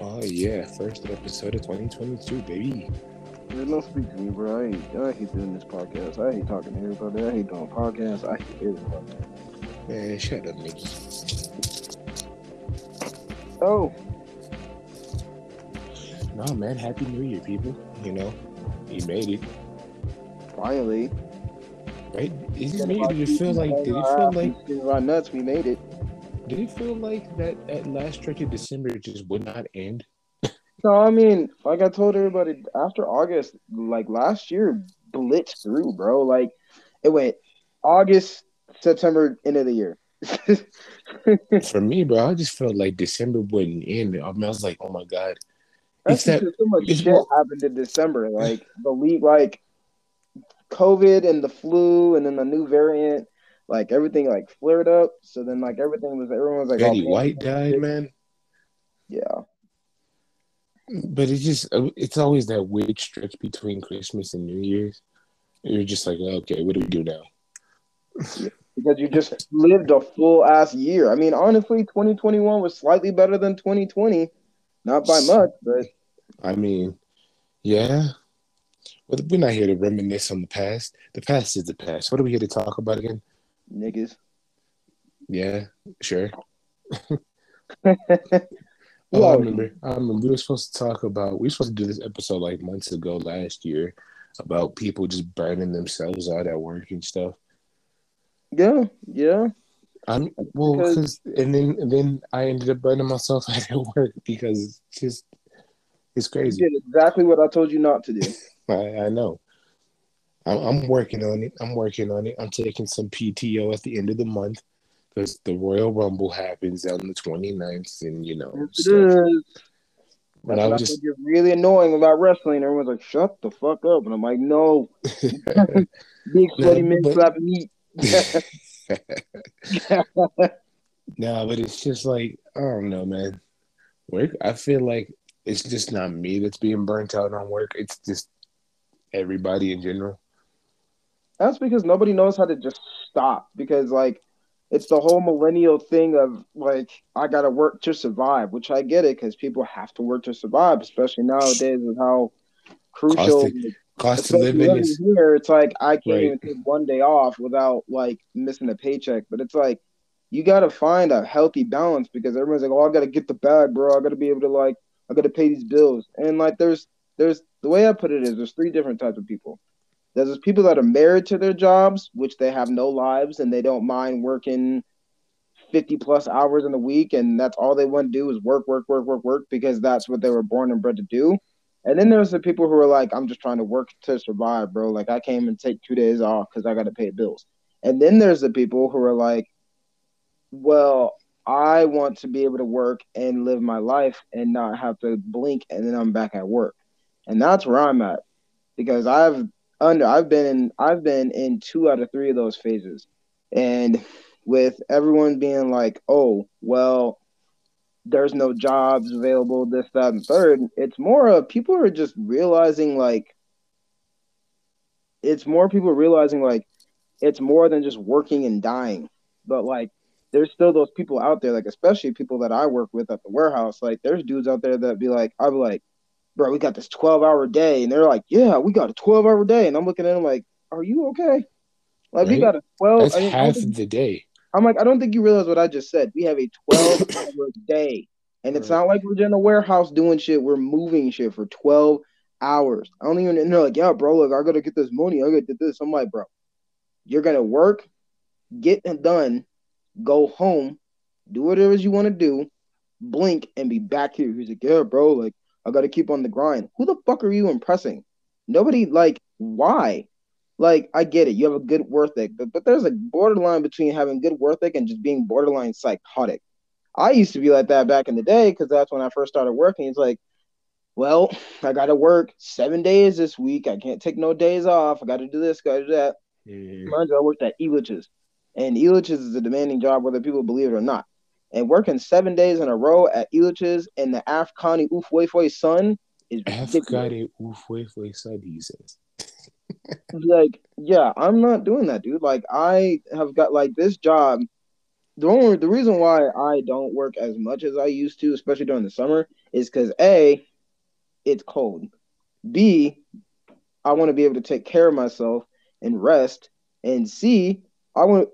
Oh yeah, first episode of 2022, baby. Man, don't speak to me, bro. I hate, I hate doing this podcast. I hate talking to everybody. I hate doing podcasts. I hate everybody. Man, shut up, Nikki. Oh, No, man, happy New Year, people. You know, you made it, finally. right? You just made it. Did it feel like? Did it feel like? My nuts? We made it. Did it feel like that that last stretch of December just would not end? No, I mean, like I told everybody, after August, like last year, blitzed through, bro. Like it went August, September, end of the year. For me, bro, I just felt like December wouldn't end. I mean, I was like, oh my god. That's It's that- so much it's shit more- happened in December. Like the league, like COVID and the flu, and then the new variant. Like everything, like flared up. So then, like everything was, everyone was like, Betty oh, White died, man. Yeah, But it's just it's always that weird stretch between Christmas and New Year's. You're just like, okay, what do we do now? because you just lived a full ass year. I mean, honestly, 2021 was slightly better than 2020, not by much, but I mean, yeah. But we're not here to reminisce on the past. The past is the past. What are we here to talk about again? Niggas. Yeah, sure. Yeah. Oh, I remember. I remember. We were supposed to talk about. We were supposed to do this episode like months ago last year about people just burning themselves out at work and stuff. Yeah, yeah. I'm well, Because- cause, and then and then I ended up burning myself out at work because it's just it's You crazy. did exactly what I told you not to do. I, I know. I'm, I'm working on it. I'm working on it. I'm taking some PTO at the end of the month because the Royal Rumble happens on the 29th, and you know, Yes, But I what was just really annoying about wrestling. Everyone's like, "Shut the fuck up," and I'm like, "No, big sweaty men but- slapping meat." no, but it's just like I don't know, man. Work. I feel like it's just not me that's being burnt out on work. It's just everybody in general. That's because nobody knows how to just stop. Because like, it's the whole millennial thing of like, I gotta work to survive, which I get it because people have to work to survive, especially nowadays with how crucial. Cost of- Cost of living is here. It's like I can't Right. even take one day off without like missing a paycheck. But it's like you got to find a healthy balance because everyone's like, "Oh, I got to get the bag, bro. I got to be able to like, I got to pay these bills." And like, there's, there's the way I put it is, there's three different types of people. There's people that are married to their jobs, which they have no lives and they don't mind working 50 plus hours in a week, and that's all they want to do is work, work, work, work, work because that's what they were born and bred to do. And then there's the people who are like, I'm just trying to work to survive, bro. Like I came and take two days off because I got to pay bills. And then there's the people who are like, well, I want to be able to work and live my life and not have to blink and then I'm back at work. And that's where I'm at because I've under I've been in I've been in two out of three of those phases. And with everyone being like, oh, well, there's no jobs available, this, that, and third. It's more of people are just realizing like it's more people realizing like it's more than just working and dying. But like there's still those people out there, like especially people that I work with at the warehouse. Like there's dudes out there that be like, be like, bro, we got this 12 hour day. And they're like, yeah, we got a 12 hour day. And I'm looking at them like, are you okay? Like we got a 12. that's I mean, half think- the day. I'm like, I don't think you realize what I just said. We have a 12 hour day. And it's Right. not like we're in a warehouse doing shit. We're moving shit for 12 hours. I don't even and they're like, yeah, bro, look, I gotta get this money. I gotta get this. I'm like, bro, you're gonna work, get it done, go home, do whatever you want to do, blink, and be back here. He's like, yeah, bro, like I gotta keep on the grind. Who the fuck are you impressing? Nobody like why? Like, I get it, you have a good work ethic, but, but there's a borderline between having good work ethic and just being borderline psychotic. I used to be like that back in the day because that's when I first started working. It's like, well, I got to work seven days this week. I can't take no days off. I got to do this, got to do that. Yeah. Mind you, I worked at Elitch's, and Elitch's is a demanding job whether people believe it or not. And working seven days in a row at Elitch's in the Afghani Ufwefwe sun is ridiculous. got it. Oof, wait, wait, son, he says. like, yeah, I'm not doing that, dude. Like, I have got like this job the only the reason why I don't work as much as I used to, especially during the summer, is because a it's cold. B I want to be able to take care of myself and rest. And C I want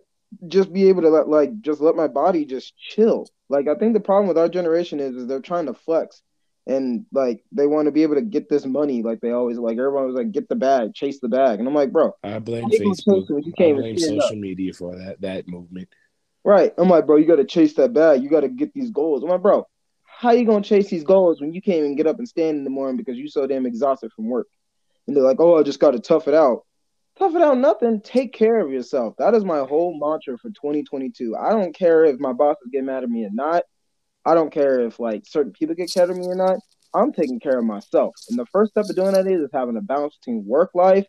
just be able to let like just let my body just chill. Like I think the problem with our generation is is they're trying to flex and like they want to be able to get this money like they always like everyone was like get the bag chase the bag. And i'm like bro i blame facebook. i blame social media for that that movement. Right. I'm like bro you got to chase that bag. You got to get these goals. I'm like bro how you gonna chase these goals when you can't even get up and stand in the morning because you're so damn exhausted from work? And they're like oh i just got to tough it out tough it out nothing take care of yourself that is my whole mantra for 2022 i don't care if my bosses get mad at me or not I don't care if like certain people get care of me or not. I'm taking care of myself. And the first step of doing that is, is having a balance between work life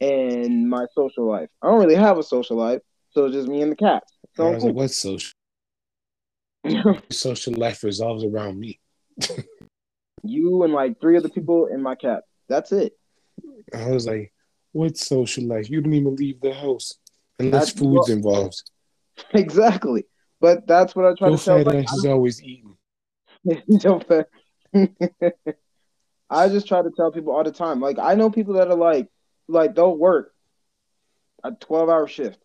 and my social life. I don't really have a social life, so it's just me and the cat. So like, what's social? social life revolves around me. you and like three other people and my cat. That's it. I was like, what's social life? You don't even leave the house unless That's food's involved. Exactly. But that's what I try Your to tell. Fat ass is always eating. I just try to tell people all the time. Like I know people that are like, like they'll work a twelve hour shift,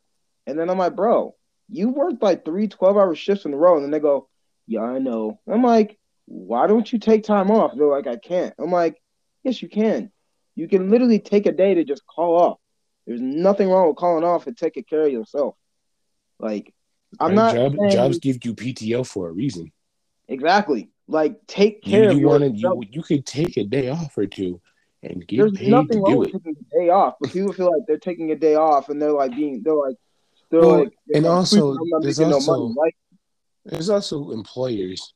and then I'm like, bro, you worked like three 12 hour shifts in a row, and then they go, yeah, I know. I'm like, why don't you take time off? They're like, I can't. I'm like, yes, you can. You can literally take a day to just call off. There's nothing wrong with calling off and taking care of yourself. Like I'm not job, saying, jobs give you PTO for a reason. Exactly. Like take care you, you of yourself. You you could take a day off or two and get There's paid nothing to wrong do with it. taking a day off, but people feel like they're taking a day off and they're like being they're like they're well, like and also there's also no like, there's also employers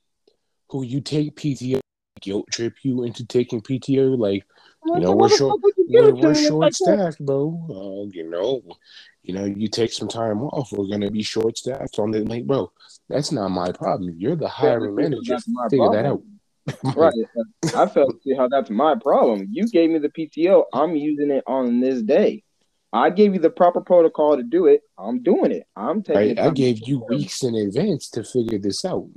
who you take PTO guilt trip you into taking PTO like you know we're short we're, we're short staffed bro uh, you know you know, you take some time off, we're gonna be short staffed on the like, bro. That's not my problem. You're the hiring yeah, manager. Figure problem. that out. right. I felt see how that's my problem. You gave me the PTO. I'm using it on this day. I gave you the proper protocol to do it. I'm doing it. I'm taking. I, I gave you weeks in advance to figure this out.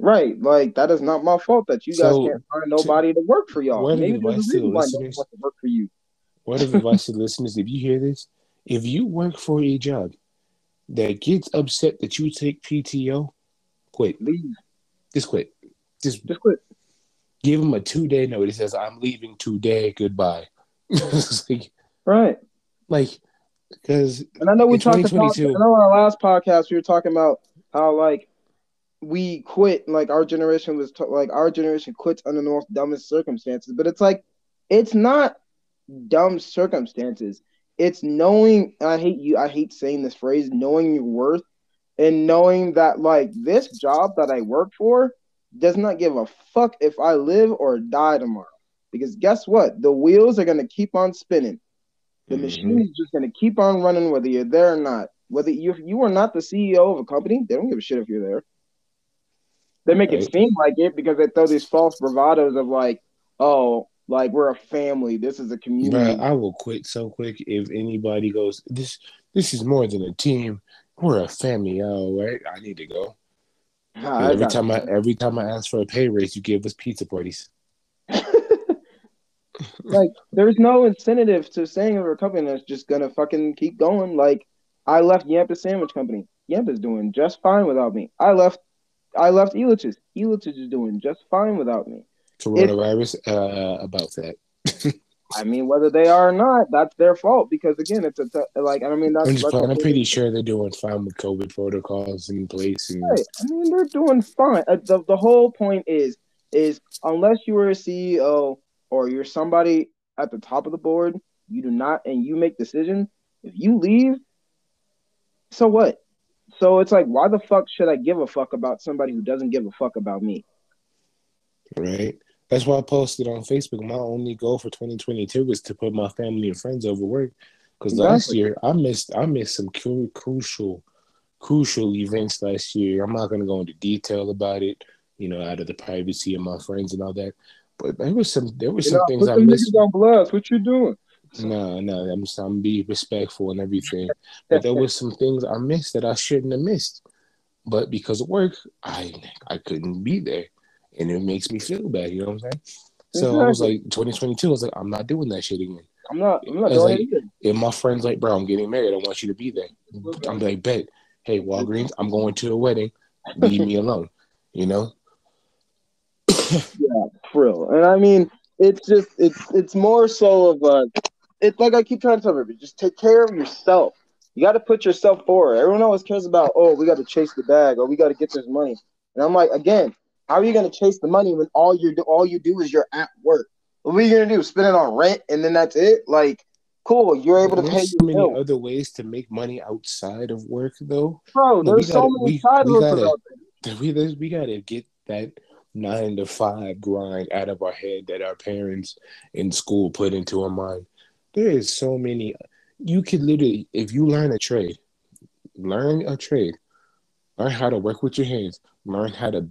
Right, like that is not my fault that you guys so, can't find nobody to, to work for y'all. Maybe there's a reason why no one wants to work for you. What advice to listeners? If you hear this, if you work for a job that gets upset that you take PTO, quit. Leave. Just quit. Just, just quit. Give them a two day notice. He says I'm leaving today. Goodbye. like, right. Like, because and I know we talked about. I know on our last podcast we were talking about how like we quit. Like our generation was t- like our generation quits under the most dumbest circumstances. But it's like it's not dumb circumstances it's knowing I hate you I hate saying this phrase knowing your worth and knowing that like this job that I work for does not give a fuck if I live or die tomorrow because guess what the wheels are going to keep on spinning the mm-hmm. machine is just going to keep on running whether you're there or not whether you you are not the CEO of a company they don't give a shit if you're there they make right. it seem like it because they throw these false bravados of like oh like we're a family. This is a community. Bro, I will quit so quick if anybody goes. This this is more than a team. We're a family. Oh, right. I need to go. Nah, every time I every time I ask for a pay raise, you give us pizza parties. like there's no incentive to saying we're a company that's just gonna fucking keep going. Like I left Yampa Sandwich Company. Yampa's doing just fine without me. I left I left Elitch's. Elitch's is doing just fine without me coronavirus uh, about that. I mean, whether they are or not, that's their fault because again, it's a t- like I mean, that's, I'm, I'm pretty sure they're doing fine with COVID protocols in place. And... Right. I mean, they're doing fine. Uh, the the whole point is is unless you are a CEO or you're somebody at the top of the board, you do not and you make decisions. If you leave, so what? So it's like, why the fuck should I give a fuck about somebody who doesn't give a fuck about me? Right. That's why I posted on Facebook. My only goal for 2022 was to put my family and friends over work. Because exactly. last year I missed I missed some cru- crucial crucial events last year. I'm not gonna go into detail about it, you know, out of the privacy of my friends and all that. But there was some there was you some know, things I missed. On blast. What you doing? No, no, I'm just, I'm be respectful and everything. But there was some things I missed that I shouldn't have missed. but because of work, I I couldn't be there, and it makes me feel bad. You know what I'm saying? So exactly. I was like, 2022. I was like, I'm not doing that shit again. I'm not. I'm not doing like, it If my friend's like, bro, I'm getting married. I want you to be there. I'm like, bet. Hey, Walgreens, I'm going to a wedding. Leave me alone. You know. yeah, for real. And I mean, it's just it's it's more so of a. It's like I keep trying to tell everybody, just take care of yourself. You got to put yourself forward. Everyone always cares about, oh, we got to chase the bag or we got to get this money. And I'm like, again, how are you going to chase the money when all you do all you do is you're at work? What are you going to do? Spend it on rent and then that's it? Like, cool, you're able to pay. so many bill. other ways to make money outside of work, though. Bro, there's so many side we, gotta, we, we gotta get that nine to five grind out of our head that our parents in school put into our mind. There is so many. You could literally, if you learn a trade, learn a trade, learn how to work with your hands, learn how to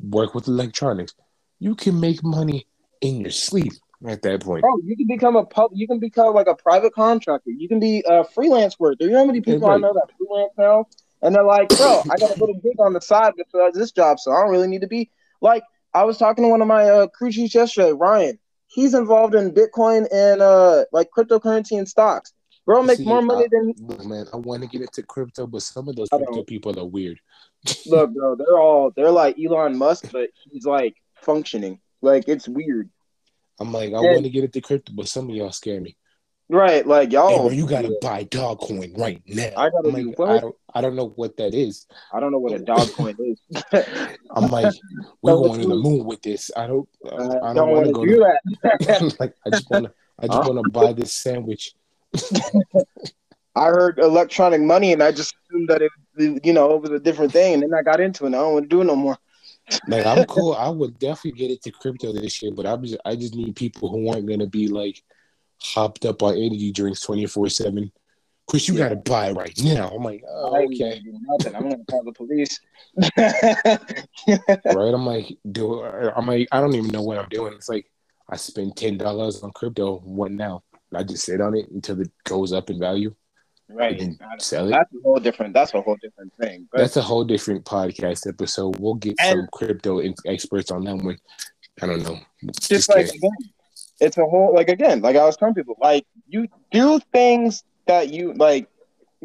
work with electronics. You can make money in your sleep at that point. Bro, you can become a pub. You can become like a private contractor. You can be a freelance worker. You know how many people I know that freelance now, and they're like, "Bro, I got a little gig on the side besides this job, so I don't really need to be like." I was talking to one of my uh, crew chiefs yesterday, Ryan. He's involved in Bitcoin and uh like cryptocurrency and stocks. Bro make See, more money I, than look, man. I want to get into crypto, but some of those crypto people are weird. look, bro, they're all they're like Elon Musk, but he's like functioning. Like it's weird. I'm like, I want to get into crypto, but some of y'all scare me. Right, like y'all. Hey, bro, you gotta yeah. buy dog coin right now. I gotta like, do I don't, I don't know what that is. I don't know what a dog coin is. I'm like, we're going to the moon with this. I don't. Uh, I don't, don't want to go. Do to, that. like, I just want to. I just huh? want to buy this sandwich. I heard electronic money, and I just assumed that it, you know, it was a different thing, and then I got into it. And I don't want to do it no more. like I'm cool. I would definitely get into crypto this year, but I just I just need people who aren't gonna be like hopped up on energy drinks twenty four seven. Chris, you yeah. gotta buy it right now. I'm like, oh, okay. Nothing. I'm gonna call the police. right? I'm like, do I'm like, I don't even know what I'm doing. It's like I spend ten dollars on crypto. What now? I just sit on it until it goes up in value. Right. And sell it. That's a whole different. That's a whole different thing. But... That's a whole different podcast episode. We'll get and... some crypto experts on that one. I don't know. Just, just like again, it's a whole like again, like I was telling people, like you do things that you like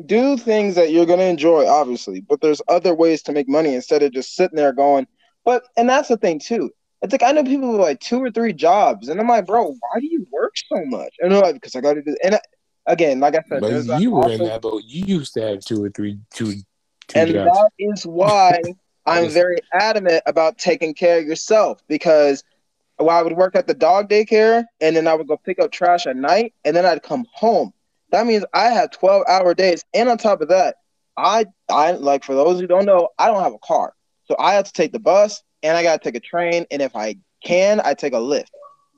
do things that you're gonna enjoy, obviously, but there's other ways to make money instead of just sitting there going. But and that's the thing too. It's like I know people with like two or three jobs, and I'm like, bro, why do you work so much? And they're like, because I got to do. And I, again, like I said, but you were in that boat. You used to have two or three, two, two and jobs. that is why I'm very adamant about taking care of yourself because well, I would work at the dog daycare, and then I would go pick up trash at night, and then I'd come home. That means I had 12 hour days, and on top of that, I I like for those who don't know, I don't have a car, so I have to take the bus and I gotta take a train, and if I can, I take a Lyft.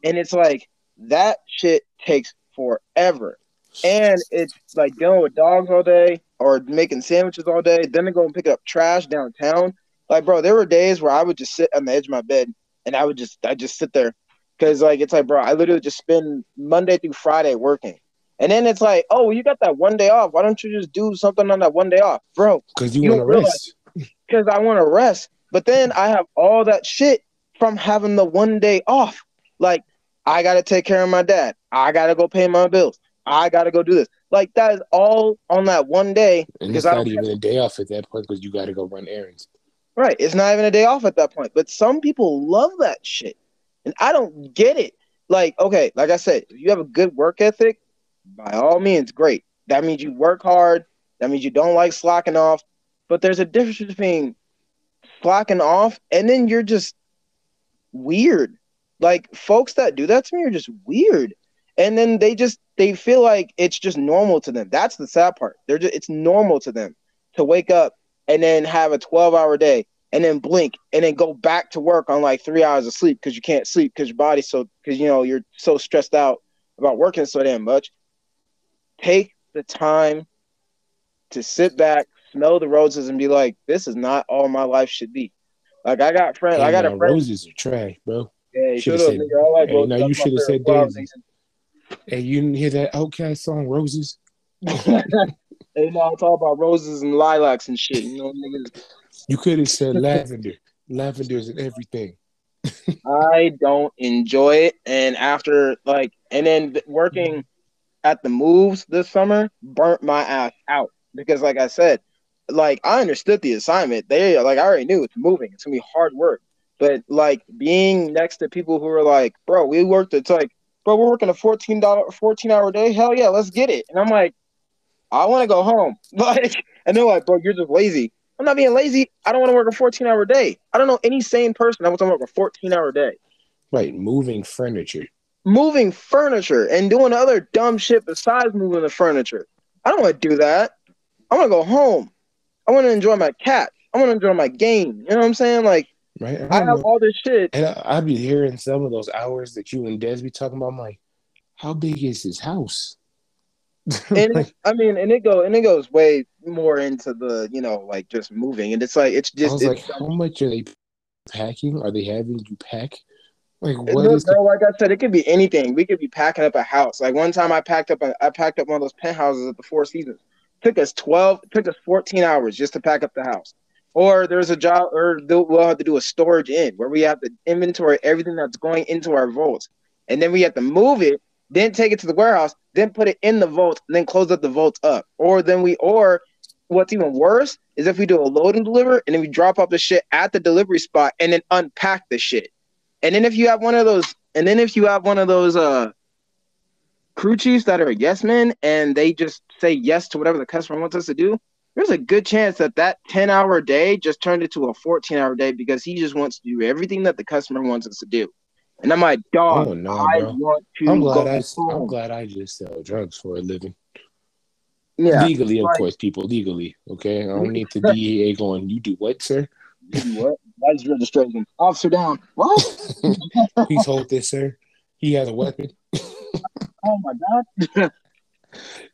And it's like that shit takes forever. And it's like dealing with dogs all day or making sandwiches all day, then to go and pick up trash downtown. Like, bro, there were days where I would just sit on the edge of my bed and I would just I just sit there. Cause like it's like, bro, I literally just spend Monday through Friday working. And then it's like, oh, you got that one day off. Why don't you just do something on that one day off, bro? Because you, you want to rest. Because I want to rest. But then I have all that shit from having the one day off. Like, I got to take care of my dad. I got to go pay my bills. I got to go do this. Like, that is all on that one day. And it's not even a day off at that point because you got to go run errands. Right. It's not even a day off at that point. But some people love that shit. And I don't get it. Like, okay, like I said, if you have a good work ethic, by all means, great. That means you work hard. That means you don't like slacking off. But there's a difference between slacking off, and then you're just weird. Like folks that do that to me are just weird. And then they just they feel like it's just normal to them. That's the sad part. They're just it's normal to them to wake up and then have a 12 hour day and then blink and then go back to work on like three hours of sleep because you can't sleep because your body's so because you know you're so stressed out about working so damn much. Take the time to sit back, smell the roses and be like, this is not all my life should be. Like I got friends, hey, I got a friend. Roses are trash, bro. Yeah, you should have said. Like hey, no, you should have said daisies. Hey, you didn't hear that OutKast song, Roses? hey, no, I'm talking about roses and lilacs and shit. You know, niggas. You could have said lavender. lavender is in everything. I don't enjoy it, and after like, and then working at the moves this summer burnt my ass out because, like I said, like I understood the assignment. They like I already knew it's moving. It's gonna be hard work. But like being next to people who are like, bro, we worked. It's like, bro, we're working a fourteen dollar, fourteen hour day. Hell yeah, let's get it. And I'm like, I want to go home. Like, and they're like, bro, you're just lazy. I'm not being lazy. I don't want to work a 14 hour day. I don't know any sane person that wants to work a 14 hour day. Right, moving furniture. Moving furniture and doing other dumb shit besides moving the furniture. I don't want to do that. I want to go home. I want to enjoy my cat. I want to enjoy my game. You know what I'm saying? Like, right. I, I have all this shit. And I, I be hearing some of those hours that you and Des be talking about. I'm like, how big is his house? and I mean, and it go and it goes way more into the you know like just moving, and it's like it's just it's, like, how much are they packing? Are they having you pack? Like what is the- like I said, it could be anything. We could be packing up a house. Like one time, I packed up a, I packed up one of those penthouses at the Four Seasons. It took us twelve, took us fourteen hours just to pack up the house. Or there's a job, or we'll have to do a storage in where we have to inventory everything that's going into our vaults, and then we have to move it then take it to the warehouse, then put it in the vault, and then close up the vault up. Or then we, or what's even worse is if we do a load and deliver, and then we drop off the shit at the delivery spot, and then unpack the shit. And then if you have one of those, and then if you have one of those uh crew chiefs that are yes men, and they just say yes to whatever the customer wants us to do, there's a good chance that that 10 hour day just turned into a 14 hour day because he just wants to do everything that the customer wants us to do. And I'm like, dog, oh, no, I bro. want to. I'm glad I, home. I'm glad I just sell drugs for a living. Yeah, legally, of course, people legally. Okay, I don't need the DEA going. You do what, sir? You do what? That's registration. Officer down. What? Please hold this, sir. He has a weapon. oh my god.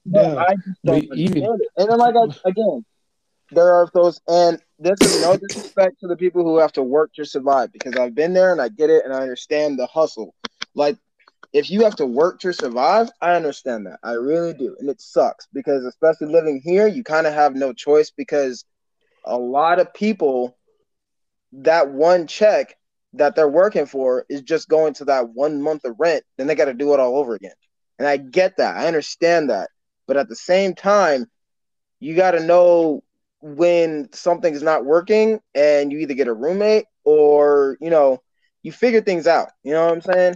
no, I just don't even, it. And then, like I, again, there are those, and this is no disrespect to the people who have to work to survive because I've been there and I get it and I understand the hustle. Like, if you have to work to survive, I understand that. I really do. And it sucks because, especially living here, you kind of have no choice because a lot of people, that one check that they're working for is just going to that one month of rent. Then they got to do it all over again. And I get that. I understand that. But at the same time, you got to know when something's not working and you either get a roommate or you know you figure things out you know what i'm saying?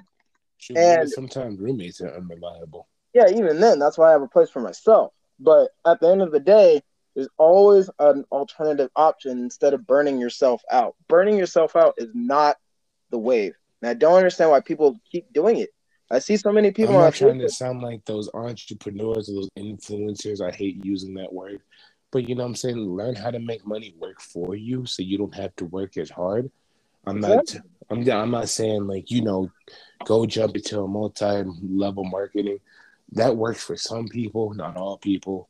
Shoot, and sometimes roommates are unreliable. Yeah even then that's why i have a place for myself. But at the end of the day there's always an alternative option instead of burning yourself out. Burning yourself out is not the wave. And i don't understand why people keep doing it. I see so many people. I'm not trying to sound like those entrepreneurs or those influencers. I hate using that word, but you know what I'm saying? Learn how to make money work for you so you don't have to work as hard. I'm not I'm I'm not saying like, you know, go jump into a multi-level marketing. That works for some people, not all people.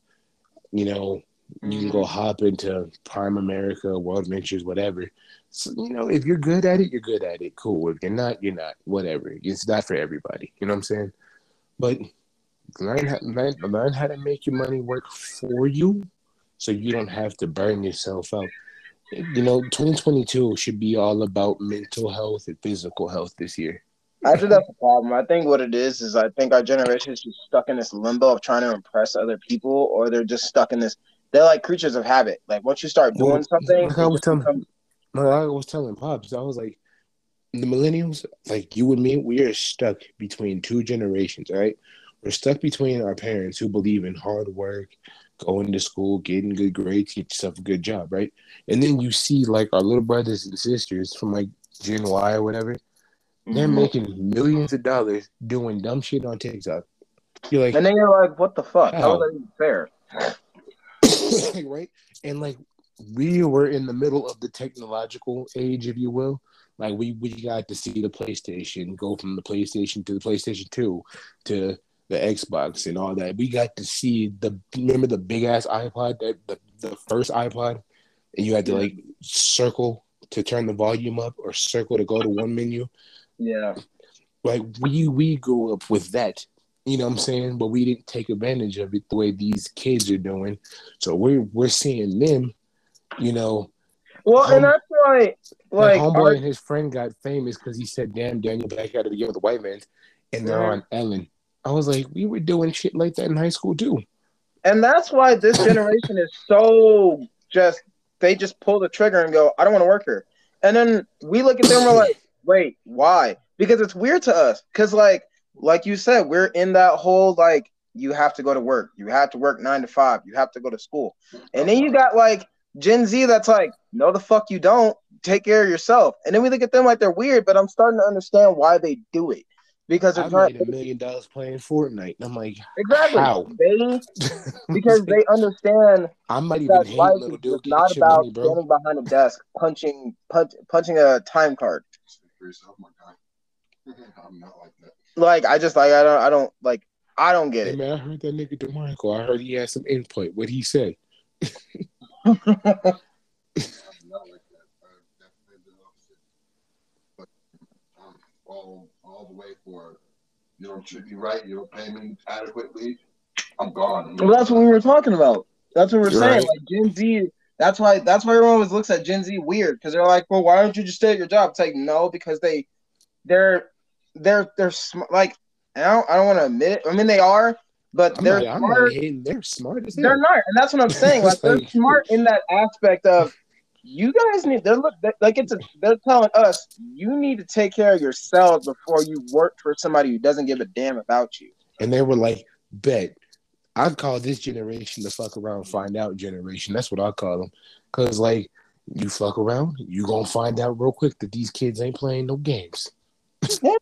You know, you can go mm-hmm. hop into Primerica, World Ventures, whatever. So, you know, if you're good at it, you're good at it. Cool. If you're not, you're not. Whatever. It's not for everybody. You know what I'm saying? But learn how, learn, learn how to make your money work for you so you don't have to burn yourself out. You know, 2022 should be all about mental health and physical health this year. I think that's the problem. I think what it is is I think our generation is just stuck in this limbo of trying to impress other people, or they're just stuck in this. They're like creatures of habit. Like once you start doing well, something, like I was telling, becomes... like I was telling pops, I was like, the millennials, like you and me, we are stuck between two generations. Right, we're stuck between our parents who believe in hard work, going to school, getting good grades, get yourself a good job, right? And then you see like our little brothers and sisters from like Gen Y or whatever, mm-hmm. they're making millions of dollars doing dumb shit on TikTok. You're like, and then you're like, what the fuck? How, how is that even fair? right? And like we were in the middle of the technological age, if you will. Like we we got to see the PlayStation go from the PlayStation to the PlayStation Two to the Xbox and all that. We got to see the remember the big ass iPod that the, the first iPod, and you had to like circle to turn the volume up or circle to go to one menu. Yeah. Like we we grew up with that. You know what I'm saying? But we didn't take advantage of it the way these kids are doing. So we're we're seeing them, you know, Well, and that's why, like, homeboy our... and his friend got famous because he said, "Damn, Daniel Black got to be with the white man," and they're on Ellen. I was like, we were doing shit like that in high school too. And that's why this generation is so just they just pull the trigger and go, I don't want to work here. And then we look at them and we're like, wait, why? Because it's weird to us. Cause like like you said, we're in that whole like you have to go to work, you have to work nine to five, you have to go to school. And then you got like Gen Z that's like, no, the fuck you don't. Take care of yourself. And then we look at them like they're weird, but I'm starting to understand why they do it because I made a million dollars playing Fortnite. And I'm like, exactly. How? They because they understand. I might even hate little dude. It's not about money, standing behind a desk punching punch, punching a time card. I'm not like that. Like I just like I don't I don't like I don't get hey, it. Man, I heard that nigga DeMarco. I heard he had some input. What he say? all the way for you don't treat me right, you don't pay me adequately, I'm gone. Well, that's what we were talking about. That's what we're saying. Like Gen Z, that's why that's why everyone always looks at Gen Z weird because they're like, well, why don't you just stay at your job? It's like no, because they they're they're they're sm- like I don't I don't want to admit it. I mean they are, but I'm they're not, smart. They're smart. they're not, and that's what I'm saying. Like they're smart in that aspect of you guys need they're look like it's a, they're telling us you need to take care of yourselves before you work for somebody who doesn't give a damn about you. And they were like, bet. I'd call this generation the fuck around find out generation. That's what I call them. Cause like you fuck around, you gonna find out real quick that these kids ain't playing no games. yeah.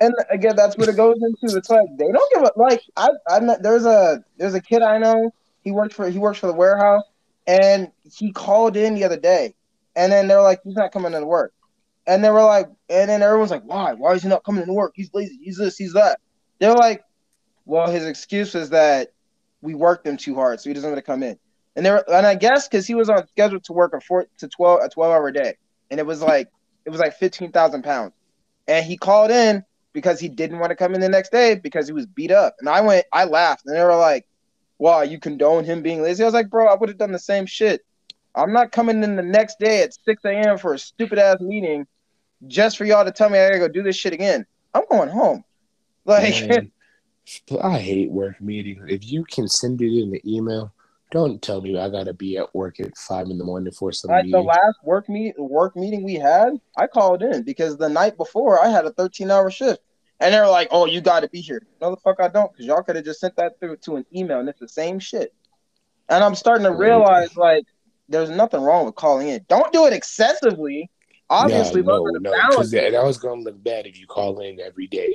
And again, that's what it goes into. It's like they don't give a like I I met there's a there's a kid I know. He worked for he works for the warehouse and he called in the other day, and then they're like, he's not coming to work. And they were like, and then everyone's like, why? Why is he not coming to work? He's lazy. He's this. He's that. They're like, well, his excuse is that we worked him too hard, so he doesn't want to come in. And there, and I guess because he was on schedule to work a four to twelve a twelve hour day, and it was like it was like fifteen thousand pounds, and he called in because he didn't want to come in the next day because he was beat up. And I went, I laughed, and they were like, why you condone him being lazy? I was like, bro, I would have done the same shit. I'm not coming in the next day at 6 a.m. for a stupid ass meeting just for y'all to tell me I gotta go do this shit again. I'm going home. Like, Man, I hate work meetings. If you can send it in the email, don't tell me I gotta be at work at five in the morning for some. Like the last work meet work meeting we had, I called in because the night before I had a 13 hour shift. And they're like, "Oh, you got to be here." No, the fuck I don't, because y'all could have just sent that through to an email, and it's the same shit. And I'm starting to realize like there's nothing wrong with calling in. Don't do it excessively. Obviously, no, no, because that, that was gonna look bad if you call in every day.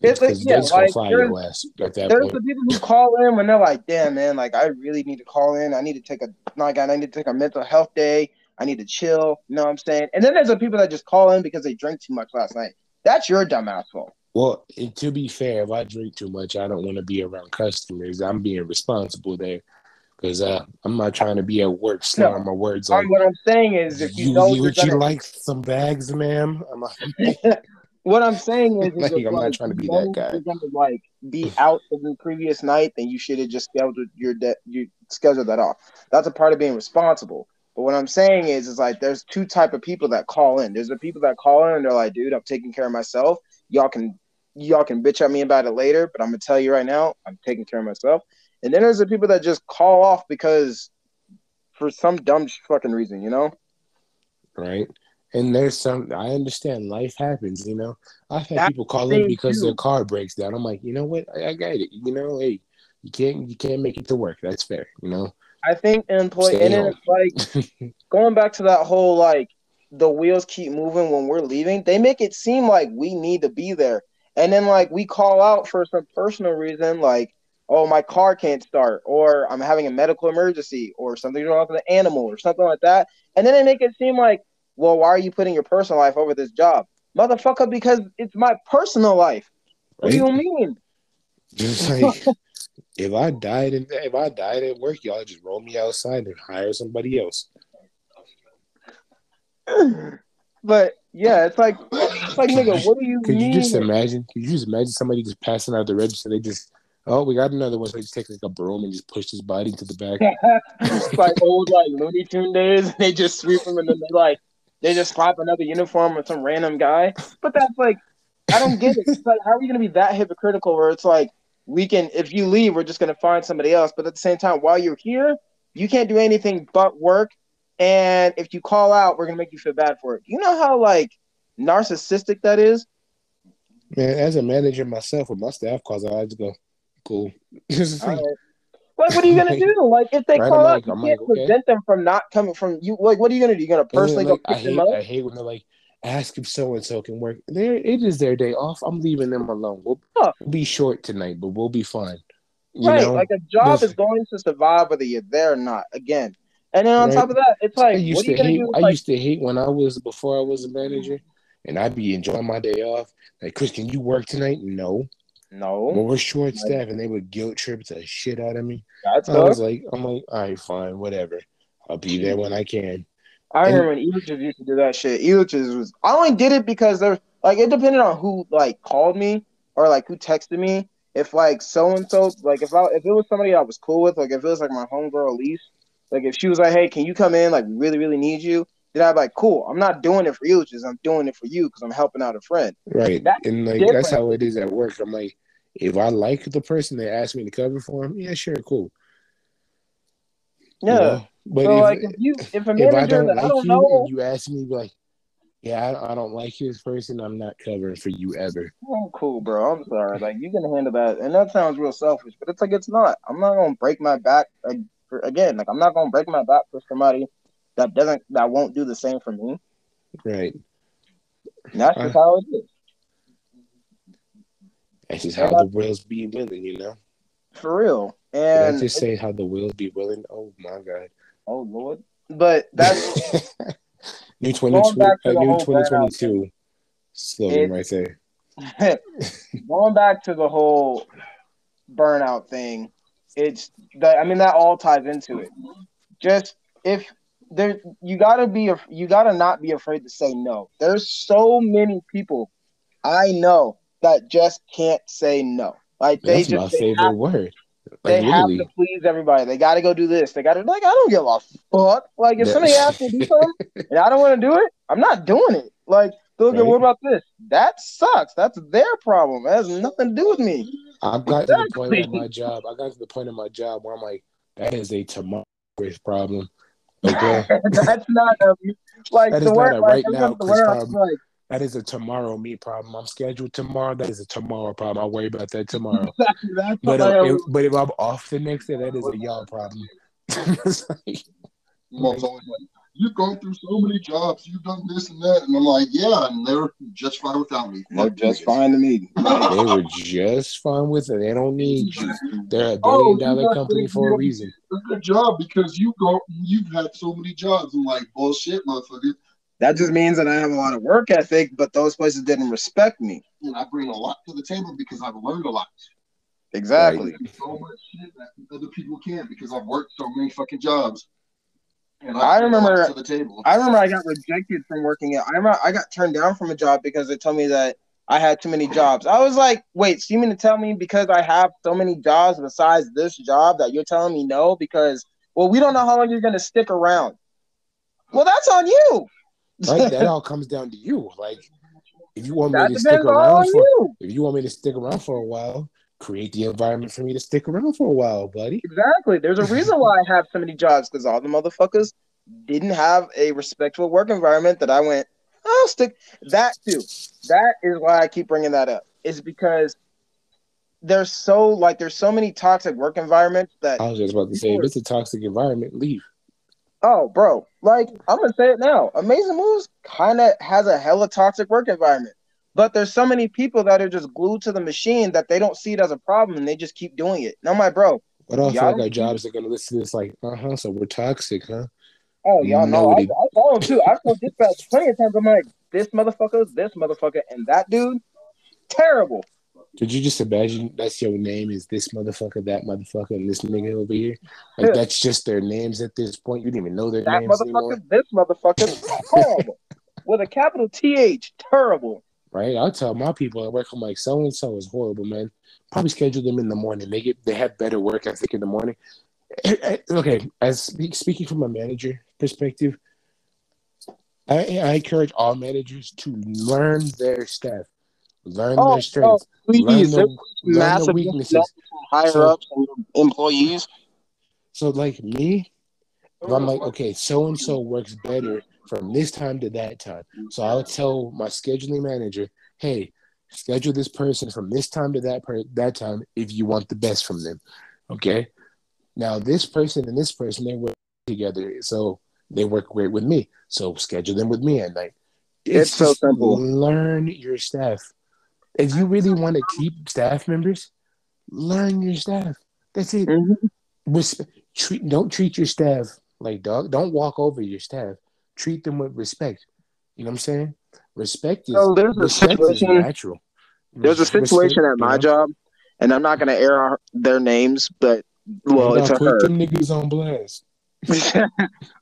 It's, it's yeah, like, there's, there's point. the people who call in when they're like, "Damn, man, like I really need to call in. I need to take a like I need to take a mental health day. I need to chill." You know what I'm saying? And then there's the people that just call in because they drank too much last night. That's your dumbass fault. Well, to be fair, if I drink too much, I don't want to be around customers. I'm being responsible there because uh, I'm not trying to be at work slurring no. my words. Like, what I'm saying is, if you, you know, you, would you like some bags, ma'am? I'm what I'm saying is, like, is I'm like, not trying to be that guy. You're gonna like be out of the previous night, then you should have just scheduled your de- you scheduled that off. That's a part of being responsible. But what I'm saying is, is like there's two type of people that call in. There's the people that call in and they're like, dude, I'm taking care of myself. Y'all can y'all can bitch at me about it later, but I'm gonna tell you right now, I'm taking care of myself. And then there's the people that just call off because for some dumb fucking reason, you know? Right. And there's some I understand life happens, you know. I've had That's people call in because too. their car breaks down. I'm like, you know what? I, I got it. You know, hey, you can't you can't make it to work. That's fair, you know. I think employee and then it's like going back to that whole like the wheels keep moving when we're leaving. They make it seem like we need to be there. And then like we call out for some personal reason, like, oh, my car can't start, or I'm having a medical emergency, or something's wrong with the animal, or something like that. And then they make it seem like, well, why are you putting your personal life over this job? Motherfucker, because it's my personal life. What right? do you mean? Just like if I died in if I died at work, y'all just roll me outside and hire somebody else. but yeah, it's like it's like nigga, what do you could mean? you just imagine? Could you just imagine somebody just passing out the register? They just Oh, we got another one. So they just take like a broom and just push his body to the back. it's like old like Looney Tune days. They just sweep him and then they like they just slap another uniform with some random guy. But that's like I don't get it. It's like how are you gonna be that hypocritical where it's like we can if you leave, we're just gonna find somebody else. But at the same time, while you're here, you can't do anything but work. And if you call out, we're gonna make you feel bad for it. You know how like narcissistic that is? Man, as a manager myself, with my staff calls I just go, cool. like, what are you gonna do? Like if they right, call out, you I'm can't like, prevent okay. them from not coming from you. Like, what are you gonna do? You gonna personally like, go pick I hate, them up? I hate when they're like, ask if so and so can work. There, it is their day off. I'm leaving them alone. We'll, huh. we'll be short tonight, but we'll be fine. You right, know? like a job Listen. is going to survive whether you're there or not. Again, and then on right. top of that, it's like I used to hate. I like, used to hate when I was before I was a manager, and I'd be enjoying my day off. Like, Chris, can you work tonight? No. No. When we're short staff and they would guilt trip the shit out of me. That's I was like, I'm like, all right, fine, whatever. I'll be there when I can. I and, remember when Elitches used to do that shit. Elitches was I only did it because there like it depended on who like called me or like who texted me. If like so and so like if I if it was somebody I was cool with, like if it was like my homegirl Elise, like if she was like, Hey, can you come in? Like we really, really need you, then I'd be like, Cool, I'm not doing it for Elitches, I'm doing it for you because I'm helping out a friend. Right. That's and like different. that's how it is at work. I'm like if I like the person they asked me to cover for him, yeah, sure, cool. Yeah. You know? But so if, like if you if a manager if I don't like I don't you know, and you ask me like, yeah, I, I, don't like this person, I'm not covering for you ever. I'm cool, bro. I'm sorry. Like you can handle that, and that sounds real selfish, but it's like it's not. I'm not gonna break my back like, for, again. Like I'm not gonna break my back for somebody that doesn't that won't do the same for me. Right. And that's just how it is. That's just how the wheels be willing, you know. For real. And Did I just say how the wheels be willing. Oh my god. Oh lord. But that's new twenty two uh, new twenty twenty two slogan right there. going back to the whole burnout thing, it's that I mean that all ties into it. Just if there you gotta be a, you gotta not be afraid to say no. There's so many people I know that just can't say no. Like they That's just my favorite have, word. Like, they literally. have to please everybody. They got to go do this. They got to like I don't give a fuck. Like if somebody asks me to do something and I don't want to do it, I'm not doing it. Like look right. what about this? That sucks. That's their problem. It has nothing to do with me. I've got exactly. to the point of my job. I got to the point of my job where I'm like, that is a tomorrow problem. Okay, that's not a like that is not a right now problem. Like, that is a tomorrow me problem. I'm scheduled tomorrow. That is a tomorrow problem. I'll worry about that tomorrow. But uh, if, but if I'm off the next day, that is a y'all problem. like, like, "You've gone through so many jobs. You've done this and that," and I'm like, "Yeah, and they were just fine without me. They're just fine to me. they were just fine with it. They don't need you. They're oh, a oh, billion oh, dollar company for a reason. A good job because you go. You've had so many jobs. I'm like, bullshit, motherfucker. That just means that I have a lot of work ethic, but those places didn't respect me. And I bring a lot to the table because I've learned a lot. Exactly. So much shit that other people can't because I've worked so many fucking jobs. And I, I remember to the table. I remember I got rejected from working at. I remember I got turned down from a job because they told me that I had too many jobs. I was like, wait, so you mean to tell me because I have so many jobs besides this job that you're telling me no? Because well, we don't know how long you're gonna stick around. Well, that's on you right? that all comes down to you. Like, if you want me to stick around for, you. if you want me to stick around for a while, create the environment for me to stick around for a while, buddy. Exactly. There's a reason why I have so many jobs because all the motherfuckers didn't have a respectful work environment that I went. I'll stick that too. That is why I keep bringing that up. Is because there's so like there's so many toxic work environments that I was just about to say if it's a toxic environment, leave. Oh, bro, like I'm gonna say it now. Amazing Moves kind of has a hella toxic work environment, but there's so many people that are just glued to the machine that they don't see it as a problem and they just keep doing it. Now, my bro, but I feel like our jobs are gonna listen to this like, uh huh. So we're toxic, huh? Oh, y'all know. I, I follow too. I've told dispatch plenty of times. I'm like, this motherfucker, this motherfucker, and that dude, terrible. Could you just imagine that's your name is this motherfucker, that motherfucker, and this nigga over here? Like that's just their names at this point. You didn't even know their that names That motherfucker, anymore. This motherfucker, horrible with a capital T H, terrible. Right? I'll tell my people at work, I'm like, so and so is horrible, man. Probably schedule them in the morning. They get they have better work ethic in the morning. Eh, eh, okay, as speaking from a manager perspective, I, I encourage all managers to learn their staff, learn oh, their strengths, oh, learn, the, learn the weaknesses. Higher so, ups and employees. So, like me, I'm like, okay, so and so works better from this time to that time. So I'll tell my scheduling manager, hey, schedule this person from this time to that per- that time if you want the best from them. Okay. Now this person and this person they work together, so they work great with me. So schedule them with me at night. It's, it's so simple. Learn your staff. If you really want to keep staff members, learn your staff. That's it. Mm-hmm. treat, don't treat your staff like dog. Don't walk over your staff treat them with respect. You know what I'm saying? Respect is, so there's a situation, natural. There's a situation respect, at my you know? job, and I'm not going to air their names, but well, it's a put her. them niggas on blast.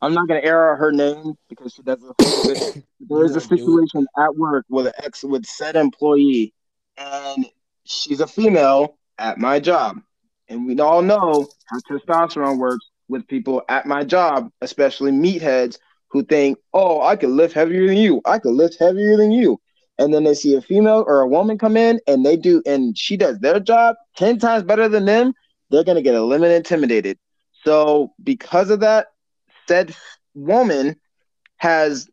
I'm not going to air her name because she doesn't. there is a situation at work with an ex with said employee, and she's a female at my job, and we all know how testosterone works with people at my job, especially meatheads who think, oh, I can lift heavier than you. I can lift heavier than you. And then they see a female or a woman come in and they do, and she does their job 10 times better than them, they're going to get a little intimidated. So, because of that, said woman has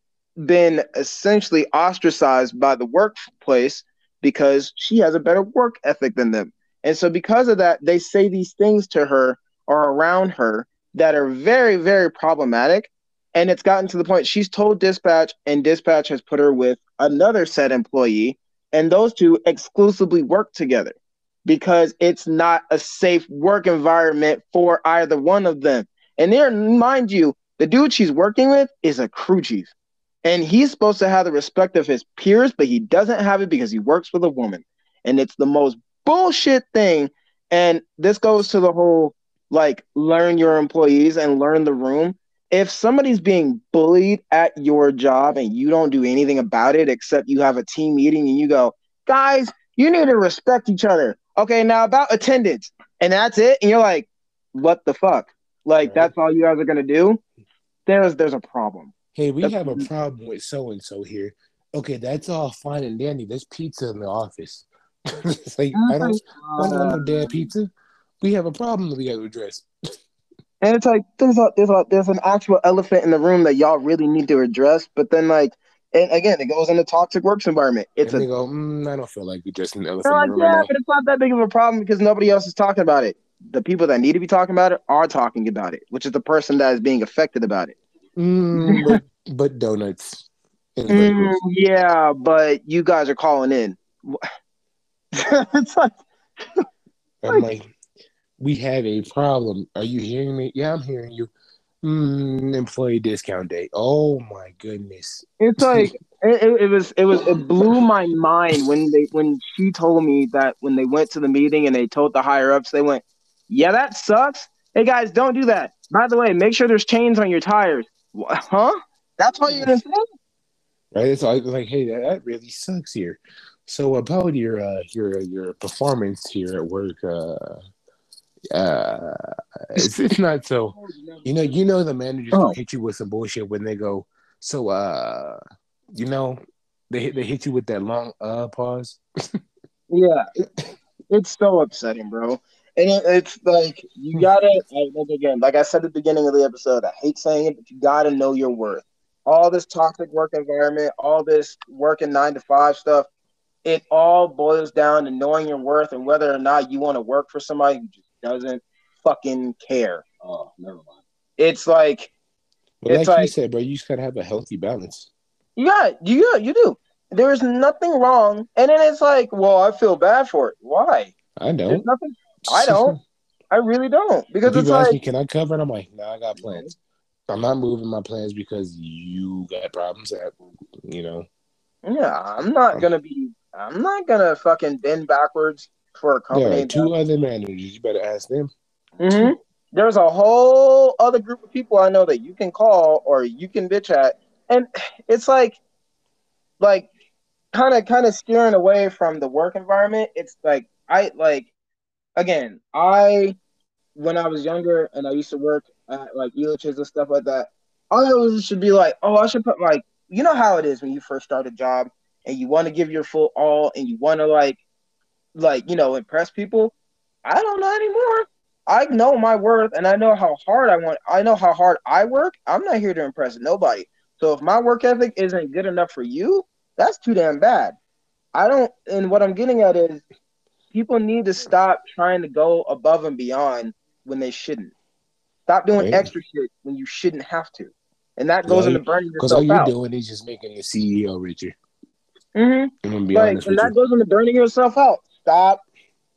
been essentially ostracized by the workplace because she has a better work ethic than them. And so, because of that, they say these things to her or around her that are very, very problematic. And it's gotten to the point she's told dispatch, and dispatch has put her with another said employee, and those two exclusively work together because it's not a safe work environment for either one of them. And there, mind you, the dude she's working with is a crew chief. And he's supposed to have the respect of his peers, but he doesn't have it because he works with a woman. And it's the most bullshit thing. And this goes to the whole like learn your employees and learn the room if somebody's being bullied at your job and you don't do anything about it except you have a team meeting and you go, guys, you need to respect each other. Okay, now about attendance, and that's it, and you're like, what the fuck? Like right. that's all you guys are gonna do? There's there's a problem. Hey, we that's- have a problem with so and so here. Okay, that's all fine and dandy. There's pizza in the office. it's like I don't, I don't want no damn pizza. We have a problem that we got to address. And it's like there's a there's a there's an actual elephant in the room that y'all really need to address. But then like and again, it goes in the toxic works environment. It's and a, go, mm, I don't feel like addressing the elephant. Like, yeah, right but it's not that big of a problem because nobody else is talking about it. The people that need to be talking about it are talking about it, which is the person that is being affected about it. Mm, but, but, donuts. Mm, yeah, but you guys are calling in. it's like, I'm like, we have a problem. Are you hearing me? Yeah, I'm hearing you. Mm, employee discount date. Oh my goodness. It's like it, it, was it was it blew my mind when they when she told me that when they went to the meeting and they told the higher ups, they went, Yeah, that sucks. Hey guys, don't do that. By the way, make sure there's chains on your tires. Huh? That's what you're gonna say? Right. It's like, like hey, that, that really sucks here. So about your uh your your performance here at work, uh uh, it's, it's not so. You know, you know the managers oh. hit you with some bullshit when they go. So, uh, you know, they they hit you with that long uh pause. yeah, it's so upsetting, bro. And it, it's like you gotta like again, like I said at the beginning of the episode. I hate saying it, but you gotta know your worth. All this toxic work environment, all this working nine to five stuff, it all boils down to knowing your worth and whether or not you want to work for somebody who just doesn't fucking care. Oh, never mind. It's like, well, it's like, like you said, bro. You just gotta have a healthy balance. Yeah, you got, you do. There is nothing wrong, and then it's like, well, I feel bad for it. Why? I don't. nothing. I don't. I really don't because it's like, me, can I cover it? I'm like, no, nah, I got plans. I'm not moving my plans because you got problems that, you know. Yeah, I'm not um, gonna be. I'm not gonna fucking bend backwards for a company. Yeah, two other managers. You better ask them. Mm-hmm. There's a whole other group of people I know that you can call or you can bitch at, and it's like, like kind of kind of steering away from the work environment. It's like I like again, I when I was younger and I used to work at like Elitch's and stuff like that, I always should be like, oh, I should put like you know how it is when you first start a job and you want to give your full all and you want to like like you know impress people. I don't know anymore. I know my worth and I know how hard I want. I know how hard I work. I'm not here to impress nobody. So if my work ethic isn't good enough for you, that's too damn bad. I don't. And what I'm getting at is, people need to stop trying to go above and beyond when they shouldn't. Stop doing right. extra shit when you shouldn't have to. And that goes into burning yourself out. Because all you're out. doing is just making the CEO richer. Mm-hmm. Like, and that goes into burning yourself out. Stop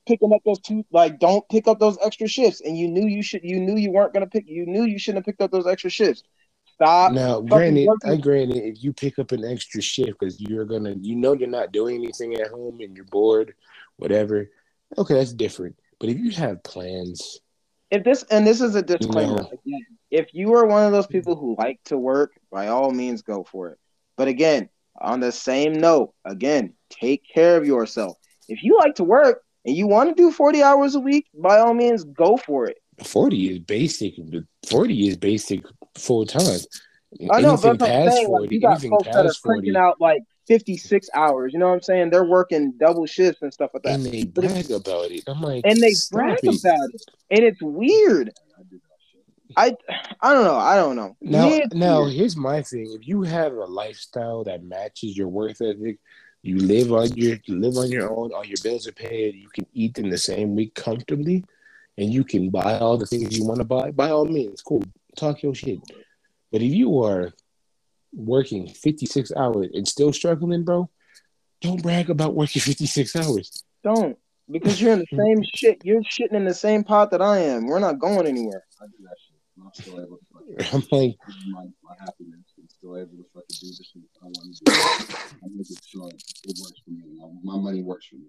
picking up those two. Like, don't pick up those extra shifts. And you knew you should. You knew you weren't gonna pick. You knew you shouldn't have picked up those extra shifts. Stop. Now, granted, I granted, if you pick up an extra shift because you're gonna, you know, you're not doing anything at home and you're bored, whatever. Okay, that's different. But if you have plans, if this and this is a disclaimer, again, if you are one of those people who like to work, by all means, go for it. But again, on the same note, again, take care of yourself. If you like to work and you want to do 40 hours a week, by all means, go for it. 40 is basic. 40 is basic full time. I know, anything but I'm saying, 40, like, you got folks that are 40, out like 56 hours. You know what I'm saying? They're working double shifts and stuff like that. And they brag about it. I'm like, and they brag it. about it, and it's weird. I I don't know. I don't know. Now, now here's my thing. If you have a lifestyle that matches your work ethic, you live on your you live on your own. All your bills are paid. You can eat in the same week comfortably, and you can buy all the things you want to buy. By all means, cool. Talk your shit. But if you are working 56 hours and still struggling, bro, don't brag about working 56 hours. Don't. Because you're in the same shit. You're shitting in the same pot that I am. We're not going anywhere. I do that shit. I'm still able to I'm like my, my happiness and still able to fucking do the shit I want to do. I make it sure it works for me. My money works for me.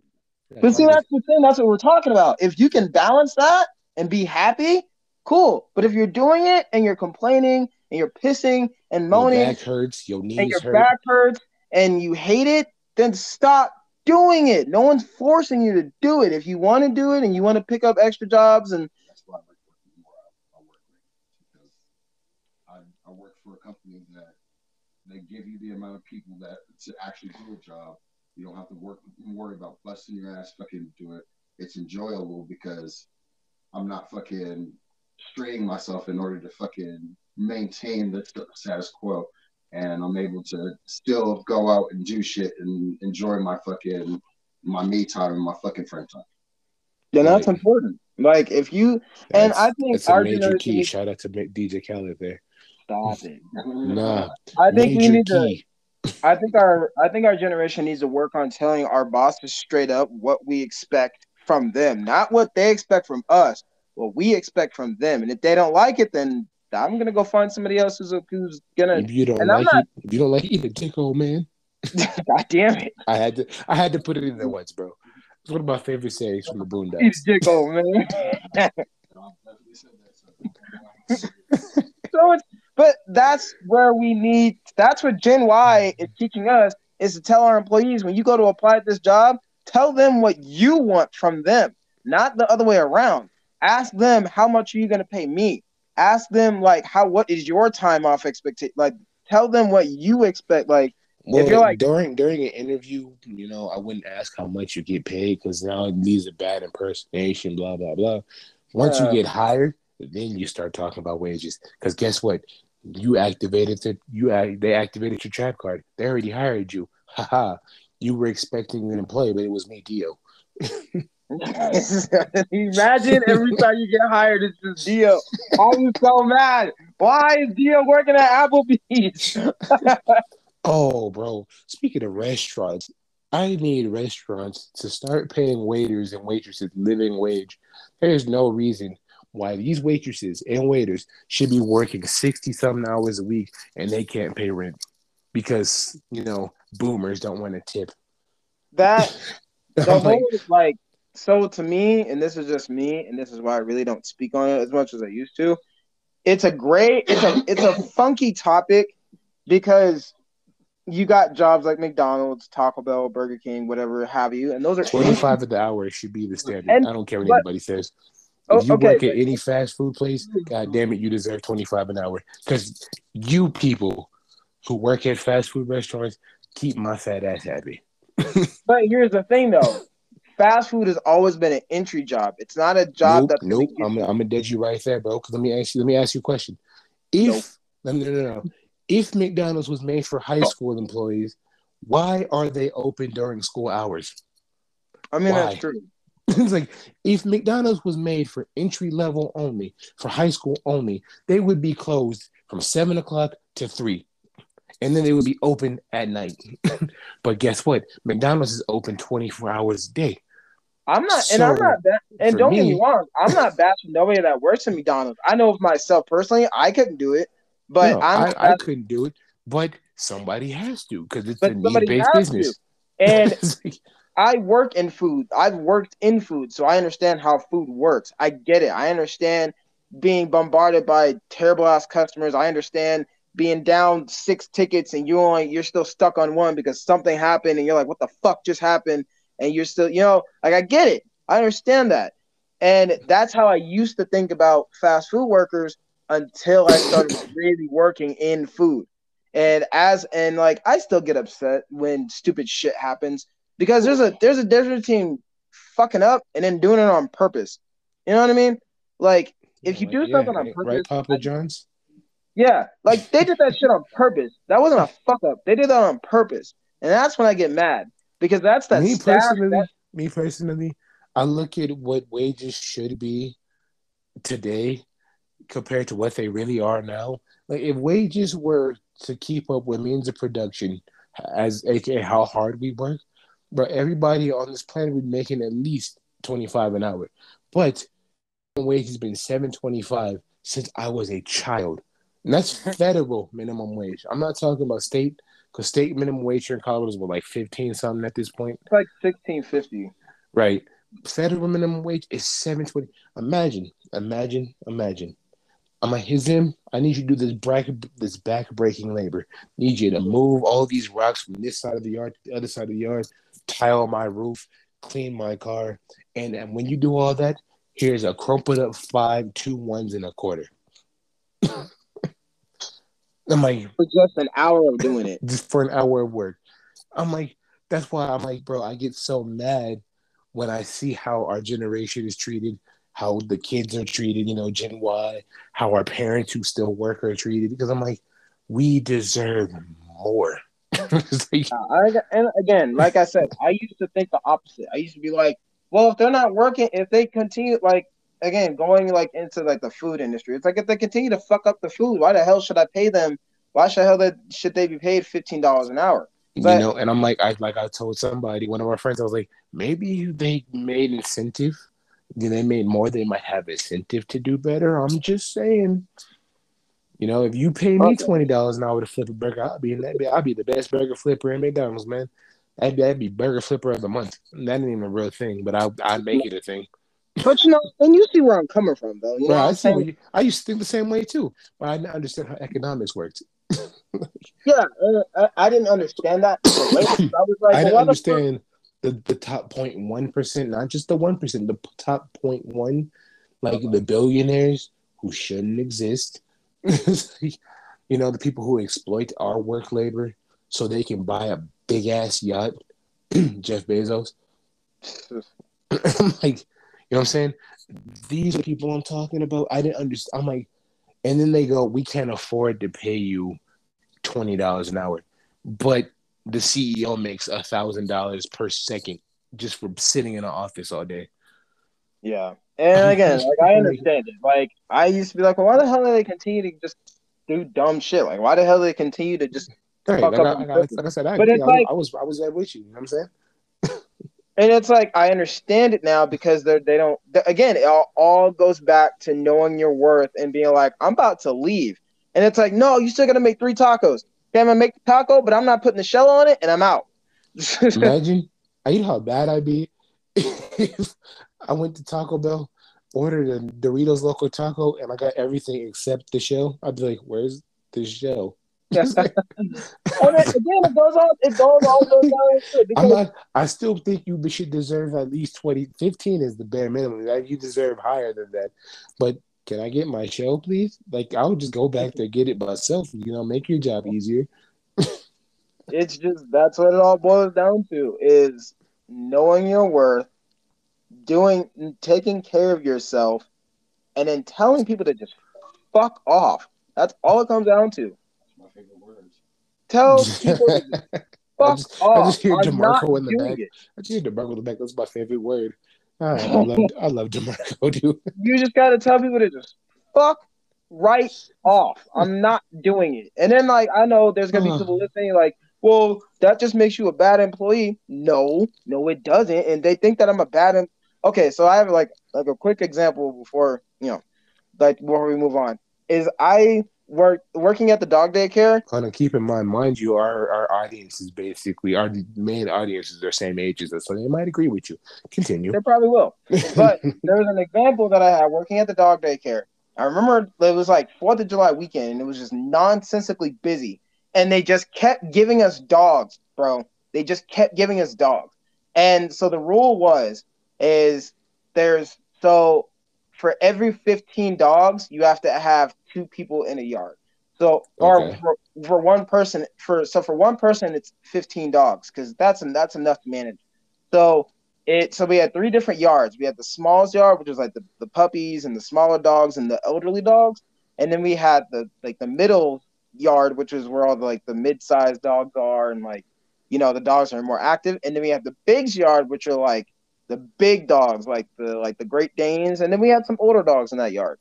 But see, that's the thing. That's what we're talking about. If you can balance that and be happy, cool. But if you're doing it and you're complaining and you're pissing and moaning, your back hurts, your knees and your hurt. back hurts, and you hate it, then stop doing it. No one's forcing you to do it. If you want to do it and you want to pick up extra jobs, and that's why I like working more. I work because I, I work for a company that they give you the amount of people that to actually do a job. You don't have to work worry about busting your ass fucking do it. It's enjoyable because I'm not fucking straining myself in order to fucking maintain the status quo. And I'm able to still go out and do shit and enjoy my fucking my me time and my fucking friend time. Yeah, that's like, important. Like if you and I think it's a major key. Shout out to DJ Khaled there. Stop it. nah. I think we need key. to I think our I think our generation needs to work on telling our bosses straight up what we expect from them, not what they expect from us what we expect from them. And if they don't like it, then I'm gonna go find somebody else who's, who's gonna. If you don't like not... it, if you don't like it, take old man. God damn it! I had to, I had to put it in there once, bro. It's one of my favorite sayings from the Boondocks. Dick old man. so it's, but that's where we need. That's what Gen Y is teaching us is to tell our employees when you go to apply at this job, tell them what you want from them, not the other way around. Ask them how much are you going to pay me. Ask them like how what is your time off expectation? Like tell them what you expect. Like well, if you're like during during an interview, you know, I wouldn't ask how much you get paid because now it leaves a bad impersonation. Blah blah blah. Once uh, you get hired, then you start talking about wages. Because guess what? You activated the you they activated your trap card. They already hired you. Haha. You were expecting an employee, but it was me, Dio. Imagine every time you get hired, it's just Dio. I'm so mad. Why is Dio working at Applebee's? oh, bro. Speaking of restaurants, I need restaurants to start paying waiters and waitresses living wage. There's no reason why these waitresses and waiters should be working 60 something hours a week and they can't pay rent because, you know, boomers don't want to tip. That the whole like so to me, and this is just me, and this is why I really don't speak on it as much as I used to. It's a great, it's a it's a funky topic because you got jobs like McDonald's, Taco Bell, Burger King, whatever have you, and those are twenty-five at the hour should be the standard. And, I don't care what but, anybody says. If oh, you okay, work at any fast food place, god damn it, you deserve twenty-five an hour because you people who work at fast food restaurants keep my fat ass happy. but here's the thing, though. Fast food has always been an entry job. It's not a job nope, that. Nope. I'm, I'm gonna dead you right there, bro. Because let me ask you. Let me ask you a question. If nope. no, no, no, no. If McDonald's was made for high oh. school employees, why are they open during school hours? I mean, why? that's true. it's like if McDonald's was made for entry level only, for high school only, they would be closed from seven o'clock to three, and then they would be open at night. but guess what? McDonald's is open twenty four hours a day. I'm not, so, and I'm not, ba- and don't me, get me wrong, I'm not bashing nobody that works in McDonald's. I know of myself personally, I couldn't do it. But no, I, I, couldn't do it. But somebody has to because it's a need based business. To. And I work in food. I've worked in food, so I understand how food works. I get it. I understand being bombarded by terrible ass customers. I understand being down six tickets and you only you're still stuck on one because something happened and you're like, what the fuck just happened? And you're still, you know, like I get it. I understand that. And that's how I used to think about fast food workers until I started really working in food. And as and like I still get upset when stupid shit happens because there's a there's a difference between fucking up and then doing it on purpose. You know what I mean? Like if you do yeah, something on purpose, right, Papa John's. Yeah, like they did that shit on purpose. That wasn't a fuck up. They did that on purpose, and that's when I get mad because that's that. Me personally, that... me personally, I look at what wages should be today compared to what they really are now. Like if wages were to keep up with means of production, as aka how hard we work, but everybody on this planet would be making at least twenty five an hour. But wage has been seven twenty five since I was a child, and that's federal minimum wage. I'm not talking about state because state minimum wage here in Colorado is what like fifteen something at this point. It's like sixteen fifty. Right. Federal minimum wage is seven twenty. Imagine, imagine, imagine I'm like, him. I need you to do this back this back breaking labor. Need you to move all these rocks from this side of the yard to the other side of the yard, tile my roof, clean my car, and, and when you do all that, here's a crumpled up five, two ones and a quarter. I'm like, for just an hour of doing it, just for an hour of work. I'm like, that's why I'm like, bro, I get so mad when I see how our generation is treated how the kids are treated, you know, Gen Y, how our parents who still work are treated. Because I'm like, we deserve more. like, I, and again, like I said, I used to think the opposite. I used to be like, well, if they're not working, if they continue, like, again, going like into like the food industry, it's like if they continue to fuck up the food, why the hell should I pay them? Why should the hell that should they be paid fifteen dollars an hour? But, you know, and I'm like, I like I told somebody, one of our friends, I was like, maybe they made incentive they made more, they might have incentive to do better. I'm just saying. You know, if you pay me twenty dollars an hour to flip a burger, I'll be that. I'll be the best burger flipper in McDonald's, man. I'd be, I'd be burger flipper of the month. That ain't even a real thing, but I I make it a thing. But you know, and you see where I'm coming from, though. You know I see. You, I used to think the same way too, but I didn't understand how economics worked. yeah, uh, I, I, didn't understand that. I was like, I didn't understand the, the top 0.1%, not just the 1%, the top 0.1, like the billionaires who shouldn't exist. you know, the people who exploit our work labor so they can buy a big ass yacht, Jeff Bezos. I'm like, you know what I'm saying? These are people I'm talking about. I didn't understand. I'm like, and then they go, we can't afford to pay you $20 an hour. But the CEO makes a thousand dollars per second just for sitting in an office all day. Yeah, and again, like I understand it. Like I used to be like, well, why the hell do they continue to just do dumb shit? Like, why the hell do they continue to just right, like, I, like, like, I, said, I, but it's like, I was I was there with you. You know what I'm saying? and it's like I understand it now because they're they don't. Again, it all, all goes back to knowing your worth and being like, I'm about to leave, and it's like, no, you still got to make three tacos. Okay, I'm gonna make the taco, but I'm not putting the shell on it, and I'm out. Imagine, I know how bad I'd be if I went to Taco Bell, ordered a Doritos Loco Taco, and I got everything except the shell. I'd be like, "Where's the shell?" and oh, then, again, it goes on. It goes all goes. I'm not. I still think you should deserve at least 20. 15 is the bare minimum. You deserve higher than that. But can I get my show, please? Like I would just go back there get it myself. You know, make your job easier. it's just that's what it all boils down to is knowing your worth, doing taking care of yourself, and then telling people to just fuck off. That's all it comes down to. my favorite words. Tell people to fuck I just, off. I just hear DeMarco in the back. It. I just hear DeMarco in the back. That's my favorite word. I love I love DeMarco, dude. You just gotta tell people to just fuck right off. I'm not doing it. And then like I know there's gonna be people listening like, well, that just makes you a bad employee. No, no, it doesn't. And they think that I'm a bad. Em- okay, so I have like like a quick example before you know, like before we move on. Is I work working at the dog daycare. On, keep in mind, mind you, our our audience is basically our main audience is their same ages, so they might agree with you. Continue. They probably will. But there was an example that I had working at the dog daycare. I remember it was like Fourth of July weekend, and it was just nonsensically busy and they just kept giving us dogs, bro. They just kept giving us dogs. And so the rule was is there's so for every 15 dogs, you have to have two people in a yard. So or for, for one person for so for one person it's 15 dogs cuz that's that's enough to manage. So it so we had three different yards. We had the smallest yard which was like the, the puppies and the smaller dogs and the elderly dogs and then we had the like the middle yard, which is where all the like the mid-sized dogs are, and like you know the dogs are more active. And then we have the Bigs yard, which are like the big dogs, like the like the Great Danes, and then we had some older dogs in that yard.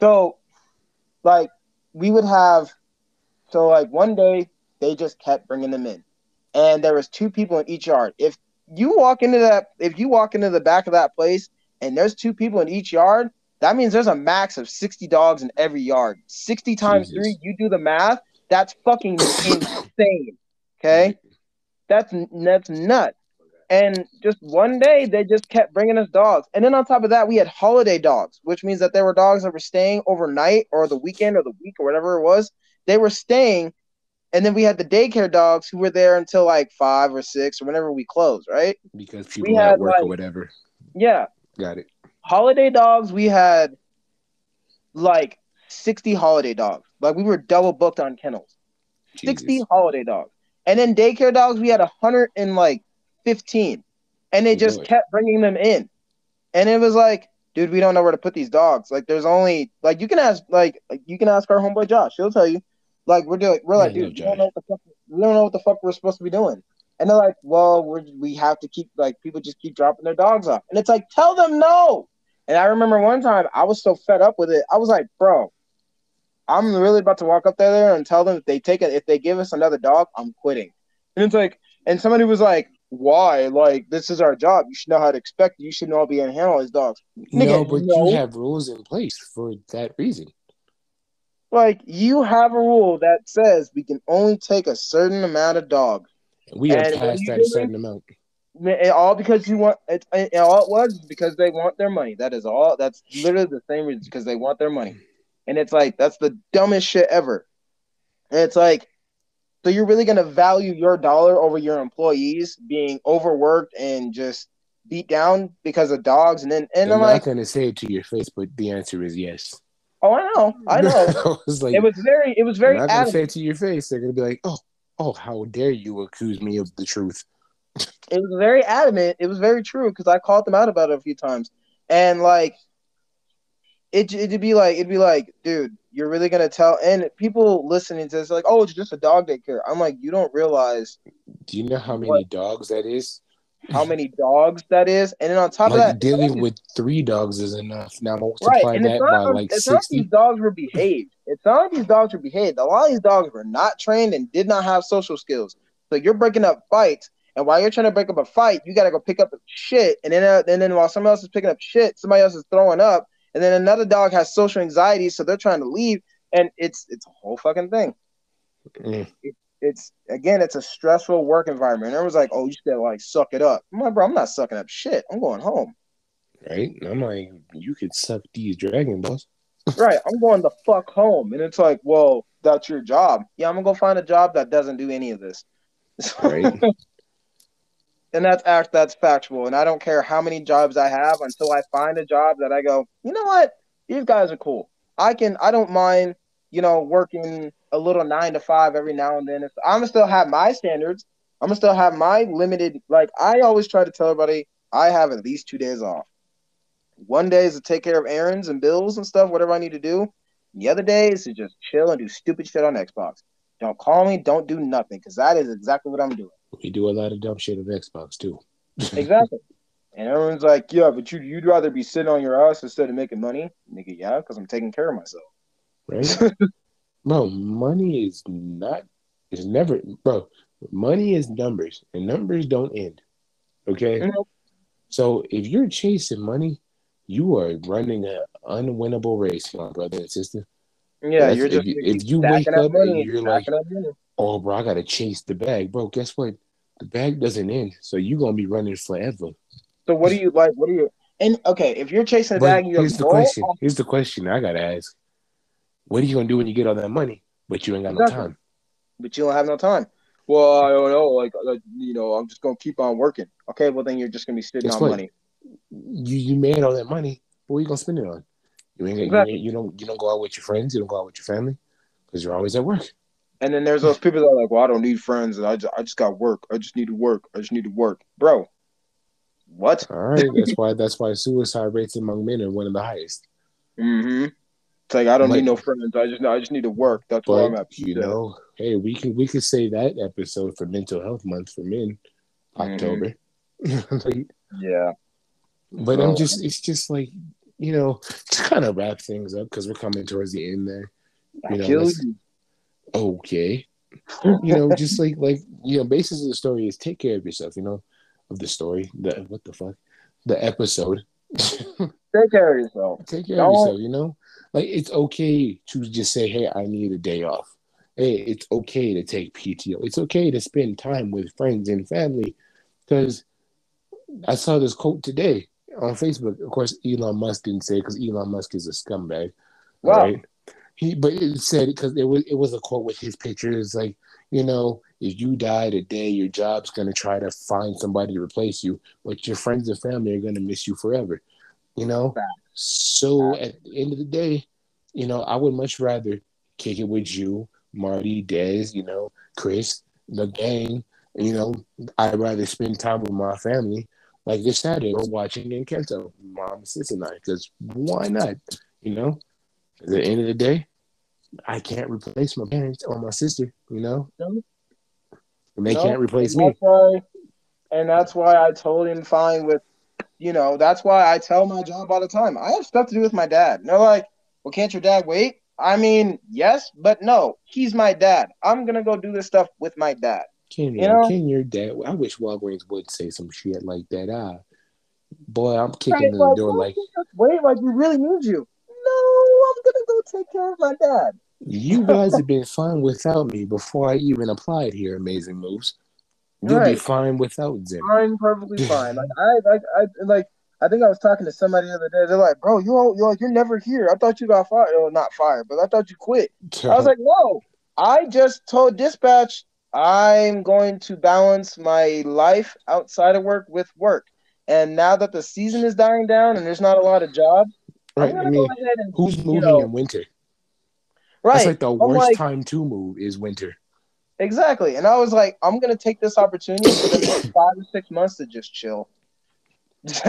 So, like we would have, so like one day they just kept bringing them in, and there was two people in each yard. If you walk into that, if you walk into the back of that place and there's two people in each yard, that means there's a max of 60 dogs in every yard. 60 times Jesus. three, you do the math. That's fucking insane. Okay, that's that's nuts. And just one day, they just kept bringing us dogs. And then on top of that, we had holiday dogs, which means that there were dogs that were staying overnight or the weekend or the week or whatever it was. They were staying. And then we had the daycare dogs who were there until like five or six or whenever we closed, right? Because people we had, work like, or whatever. Yeah. Got it holiday dogs, we had like 60 holiday dogs. Like we were double booked on kennels. Jesus. 60 holiday dogs. And then daycare dogs, we had a 100 and like 15. And they just really? kept bringing them in. And it was like, dude, we don't know where to put these dogs. Like there's only like you can ask like you can ask our homeboy Josh. He'll tell you. Like we're doing we're like, dude, we don't know what the fuck we don't know what the fuck we're supposed to be doing. And they're like, well, we we have to keep like people just keep dropping their dogs off. And it's like, tell them no. And I remember one time I was so fed up with it. I was like, bro, I'm really about to walk up there and tell them if they take it, if they give us another dog, I'm quitting. And it's like, and somebody was like, why? Like, this is our job. You should know how to expect. It. You should know how to be handle these dogs. Nigga, no, but no. you have rules in place for that reason. Like, you have a rule that says we can only take a certain amount of dogs. We are passed that certain amount. It, all because you want it, it, all it was because they want their money. That is all. That's literally the same reason because they want their money. And it's like that's the dumbest shit ever. And it's like, so you're really gonna value your dollar over your employees being overworked and just beat down because of dogs? And then and I'm, I'm not gonna say it to your face, but the answer is yes. Oh, I know, I know. I was like, it was very, it was very. I'm not gonna say it to your face. They're gonna be like, oh, oh, how dare you accuse me of the truth? it was very adamant. It was very true because I called them out about it a few times, and like it, it'd be like it'd be like, dude, you're really gonna tell? And people listening to this like, oh, it's just a dog daycare. I'm like, you don't realize. Do you know how many what, dogs that is? How many dogs that is, and then on top like of that, dealing with three dogs is enough. Now multiply right, that by not, like it's 60. not these dogs were behaved. It's not like these dogs were behaved. A lot of these dogs were not trained and did not have social skills. So you're breaking up fights and while you're trying to break up a fight, you got to go pick up shit. And then, uh, and then while someone else is picking up shit, somebody else is throwing up. And then another dog has social anxiety, so they're trying to leave. And it's it's a whole fucking thing. Mm. It, it's again, it's a stressful work environment. And was like, "Oh, you should like suck it up." I'm like, "Bro, I'm not sucking up shit. I'm going home." Right? I'm like, you could suck these dragon balls. right. I'm going the fuck home. And it's like, well, that's your job. Yeah, I'm gonna go find a job that doesn't do any of this. Right. And that's act that's factual. And I don't care how many jobs I have until I find a job that I go, you know what, these guys are cool. I can I don't mind, you know, working a little nine to five every now and then. I'm gonna still have my standards. I'm gonna still have my limited. Like I always try to tell everybody, I have at least two days off. One day is to take care of errands and bills and stuff, whatever I need to do. The other day is to just chill and do stupid shit on Xbox. Don't call me, don't do nothing, because that is exactly what I'm doing. We do a lot of dumb shit on Xbox too. exactly. And everyone's like, yeah, but you, you'd rather be sitting on your ass instead of making money? Nigga, yeah, because I'm taking care of myself. Right? bro, money is not, is never, bro, money is numbers, and numbers don't end. Okay? Mm-hmm. So if you're chasing money, you are running an unwinnable race, my brother and sister. Yeah, That's, you're just if, if you wake up and you're like, "Oh, bro, I gotta chase the bag, bro." Guess what? The bag doesn't end, so you're gonna be running forever. So what do you like? What do you? And okay, if you're chasing the bag, you here's the question. Here's the question I gotta ask: What are you gonna do when you get all that money, but you ain't got exactly. no time? But you don't have no time. Well, I don't know. Like, like, you know, I'm just gonna keep on working. Okay, well then you're just gonna be sitting Guess on what? money you you made all that money. What are you gonna spend it on? You ain't, exactly. you, you don't you don't go out with your friends. You don't go out with your family because you're always at work. And then there's those people that are like, "Well, I don't need friends, and I just I just got work. I just need to work. I just need to work, bro." What? All right, that's why that's why suicide rates among men are one of the highest. Mm-hmm. It's like I don't like, need no friends. I just I just need to work. That's where I'm at. You know, hey, we can we can say that episode for Mental Health Month for men, mm-hmm. October. like, yeah. But I'm just, it's just like, you know, to kind of wrap things up because we're coming towards the end there. You know, you. Okay. you know, just like, like, you know, basis of the story is take care of yourself, you know, of the story. The, what the fuck? The episode. take care of yourself. Take care Don't... of yourself, you know? Like, it's okay to just say, hey, I need a day off. Hey, it's okay to take PTO. It's okay to spend time with friends and family because I saw this quote today on Facebook. Of course, Elon Musk didn't say because Elon Musk is a scumbag. Wow. Right? He, but it said because it was it was a quote with his picture. It's like you know, if you die today, your job's gonna try to find somebody to replace you, but your friends and family are gonna miss you forever. You know. So at the end of the day, you know, I would much rather kick it with you, Marty, Dez, you know, Chris, the gang. You know, I'd rather spend time with my family like this Saturday, we're watching Encanto, mom, sister, and I, because why not? You know, at the end of the day, I can't replace my parents or my sister. You know, and they no, can't replace me. Why, and that's why I told him fine with, you know, that's why I tell my job all the time. I have stuff to do with my dad. And they're like, well, can't your dad wait? I mean, yes, but no. He's my dad. I'm gonna go do this stuff with my dad. Can you know? can your dad? I wish Walgreens would say some shit like that. Ah, boy, I'm kicking right, in the door like, wait, like we really need you. No, I'm gonna go take care of my dad. You guys have been fine without me before I even applied here. Amazing moves. You'll right. be fine without them. I'm perfectly fine. Like I, like I, like I think I was talking to somebody the other day. They're like, "Bro, you you're like you're never here. I thought you got fired. Well, not fired, but I thought you quit." I was like, "No, I just told dispatch I'm going to balance my life outside of work with work. And now that the season is dying down and there's not a lot of jobs, right? I mean, and, who's moving know, in winter? Right. That's like the worst like, time to move is winter. Exactly. And I was like, I'm gonna take this opportunity for the next five or six months to just chill.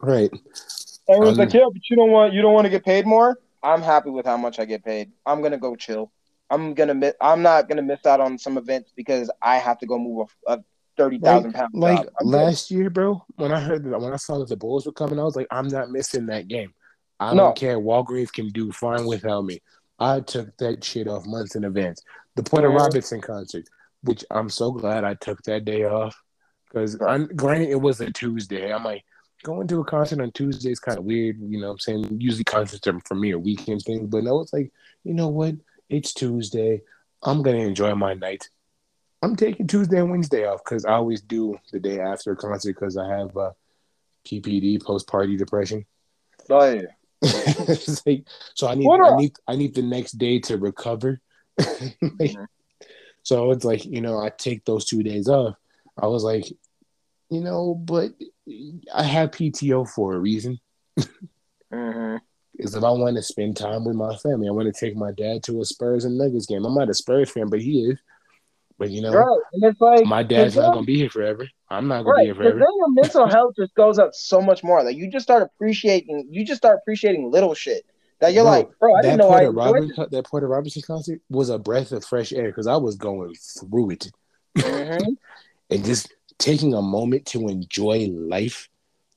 right. Everyone's um, like, yeah, but you don't want you don't want to get paid more. I'm happy with how much I get paid. I'm gonna go chill. I'm gonna miss. I'm not gonna miss out on some events because I have to go move a, a thirty thousand pound. Like last year, bro. When I heard that, when I saw that the Bulls were coming, I was like, I'm not missing that game. I no. don't care. Walgreens can do fine without me. I took that shit off months in advance. The Porter yeah. Robinson concert, which I'm so glad I took that day off, because granted it was a Tuesday. I'm like going to a concert on Tuesday is kind of weird. You know, what I'm saying usually concerts are for me a weekend thing, but no, it's like you know what it's Tuesday. I'm gonna enjoy my night. I'm taking Tuesday and Wednesday off because I always do the day after a concert because I have uh, PPD, post party depression. Oh yeah. like, so I need I need I need the next day to recover like, mm-hmm. So it's like you know I take those two days off. I was like, you know, but I have PTO for a reason. mm-hmm. Is if I want to spend time with my family, I want to take my dad to a Spurs and Nuggets game. I'm not a Spurs fan, but he is. But you know, right. and it's like my dad's not gonna be here forever. I'm not gonna right. be here forever. Then your mental health just goes up so much more. Like you just start appreciating, you just start appreciating little shit that you're bro, like, bro. I didn't know Porter I Robin, that Porter Robinson concert was a breath of fresh air because I was going through it, mm-hmm. and just taking a moment to enjoy life.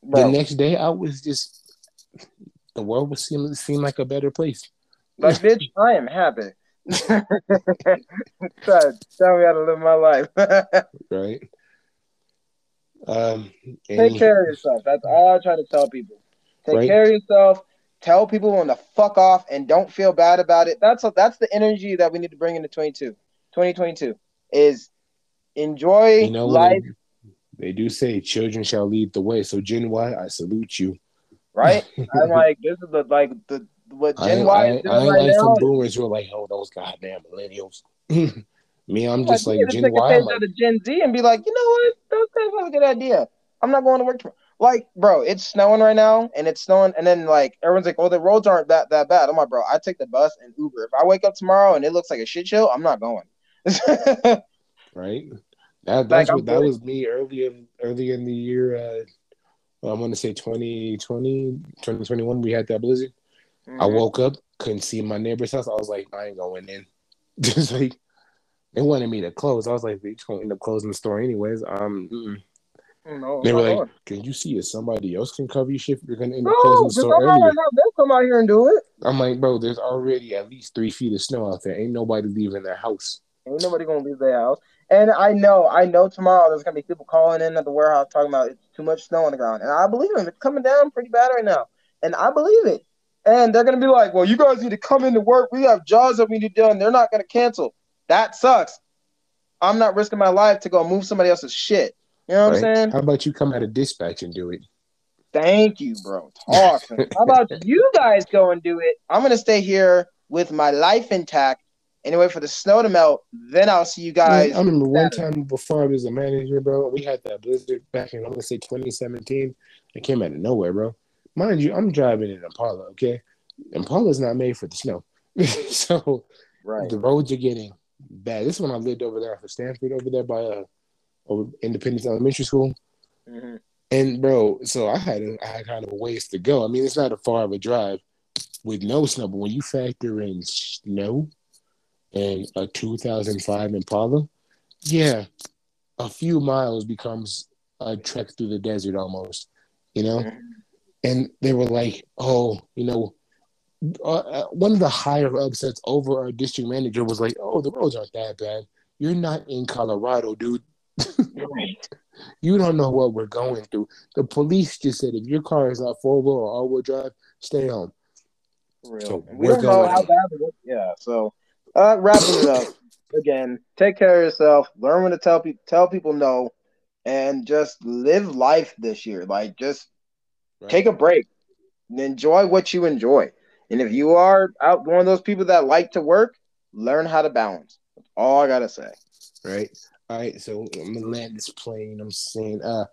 Bro. The next day, I was just the world was seem seem like a better place. Like, bitch, I am happy. tell, tell me how to live my life. right. Um, Take care of yourself. That's all I try to tell people. Take right? care of yourself. Tell people when to fuck off and don't feel bad about it. That's a, that's the energy that we need to bring into 22. 2022 is enjoy you know, life. They do say children shall lead the way. So Gen Y, I salute you. Right? I'm like, this is the like the what Gen I, Y is doing I, I right like some boomers who are like, oh, those goddamn millennials. Me, I'm just like, like Gen Y. Like, Gen Z and be like, you know what? That's, that's a good idea. I'm not going to work tomorrow. Like, bro, it's snowing right now, and it's snowing, and then like everyone's like, "Oh, the roads aren't that that bad." I'm like, bro, I take the bus and Uber. If I wake up tomorrow and it looks like a shit show, I'm not going. right. That that's like, what that was me earlier early in the year. Uh, well, I'm gonna say 2020, 2021. We had that blizzard. Mm-hmm. I woke up, couldn't see my neighbor's house. I was like, I ain't going in. Just like they wanted me to close. I was like, they're gonna end up closing the store anyways. Um, mm-mm. No, they were like, on. "Can you see if somebody else can cover your shift? You're gonna end up no, closing the store earlier." They'll come out here and do it. I'm like, bro, there's already at least three feet of snow out there. Ain't nobody leaving their house. Ain't nobody gonna leave their house. And I know, I know tomorrow there's gonna be people calling in at the warehouse talking about it's too much snow on the ground, and I believe them. It's coming down pretty bad right now, and I believe it. And they're gonna be like, "Well, you guys need to come into work. We have jobs that we need to do, and they're not gonna cancel." That sucks. I'm not risking my life to go move somebody else's shit. You know what right? I'm saying? How about you come out of dispatch and do it? Thank you, bro. Talk. How about you guys go and do it? I'm gonna stay here with my life intact and wait for the snow to melt. Then I'll see you guys. I remember one time before I was a manager, bro. We had that blizzard back in I'm gonna say 2017. It came out of nowhere, bro. Mind you, I'm driving an Impala. Okay, Impala's not made for the snow, so right. the roads are getting bad. This is when I lived over there for Stanford, over there by uh Independence Elementary School. Mm-hmm. And bro, so I had a, I had kind of a ways to go. I mean, it's not a far of a drive with no snow, but when you factor in snow and a 2005 Impala, yeah, a few miles becomes a trek through the desert almost, you know. Mm-hmm. And they were like, "Oh, you know." Uh, uh one of the higher upsets over our district manager was like, "Oh, the roads aren't that bad. You're not in Colorado, dude right. You don't know what we're going through. The police just said if your car is not four wheel or all wheel drive, stay home. Real. So we don't know how bad it is. Yeah. So uh, wrapping it up again. Take care of yourself. Learn when to tell people tell people no, and just live life this year. Like just right. take a break and enjoy what you enjoy. And if you are out one of those people that like to work, learn how to balance. That's all I gotta say. Right. All right, so I'm gonna land this plane. I'm saying, uh,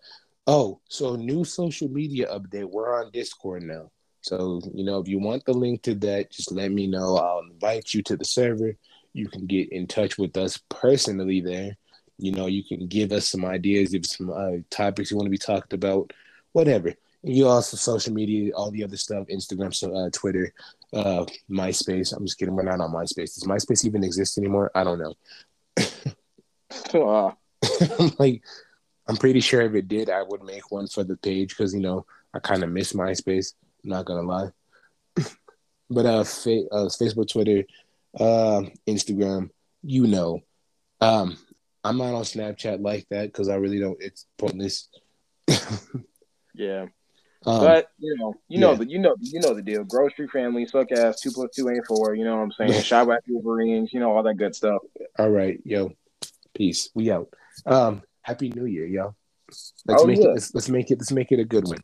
oh, so new social media update. We're on Discord now. So you know, if you want the link to that, just let me know. I'll invite you to the server. You can get in touch with us personally there. You know, you can give us some ideas, if some uh, topics you want to be talked about, whatever. You also social media, all the other stuff, Instagram, so uh, Twitter, uh, MySpace. I'm just kidding. We're not on MySpace. Does MySpace even exist anymore? I don't know. Uh, I'm like, I'm pretty sure if it did, I would make one for the page because you know I kind of miss MySpace. I'm not gonna lie. but uh, fa- uh, Facebook, Twitter, uh, Instagram, you know, um, I'm not on Snapchat like that because I really don't. It's pointless. yeah. Um, but you know, you know yeah. the you know you know the deal. Grocery family, suck ass, two plus two ain't four. You know what I'm saying? Shot at Wolverines, you know all that good stuff. All right, yo. Peace. We out. Um, happy New Year, yo. Let's oh, make yeah. it. Let's, let's, make it. Let's make it a good one.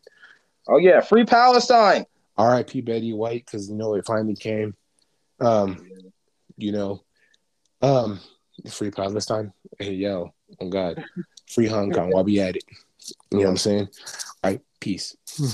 Oh yeah, free Palestine. R.I.P. Betty White, because you know it finally came. Um, you know, Um, free Palestine. Hey yo, oh God, free Hong Kong while we at it. You know what I'm saying? Peace. Hmm.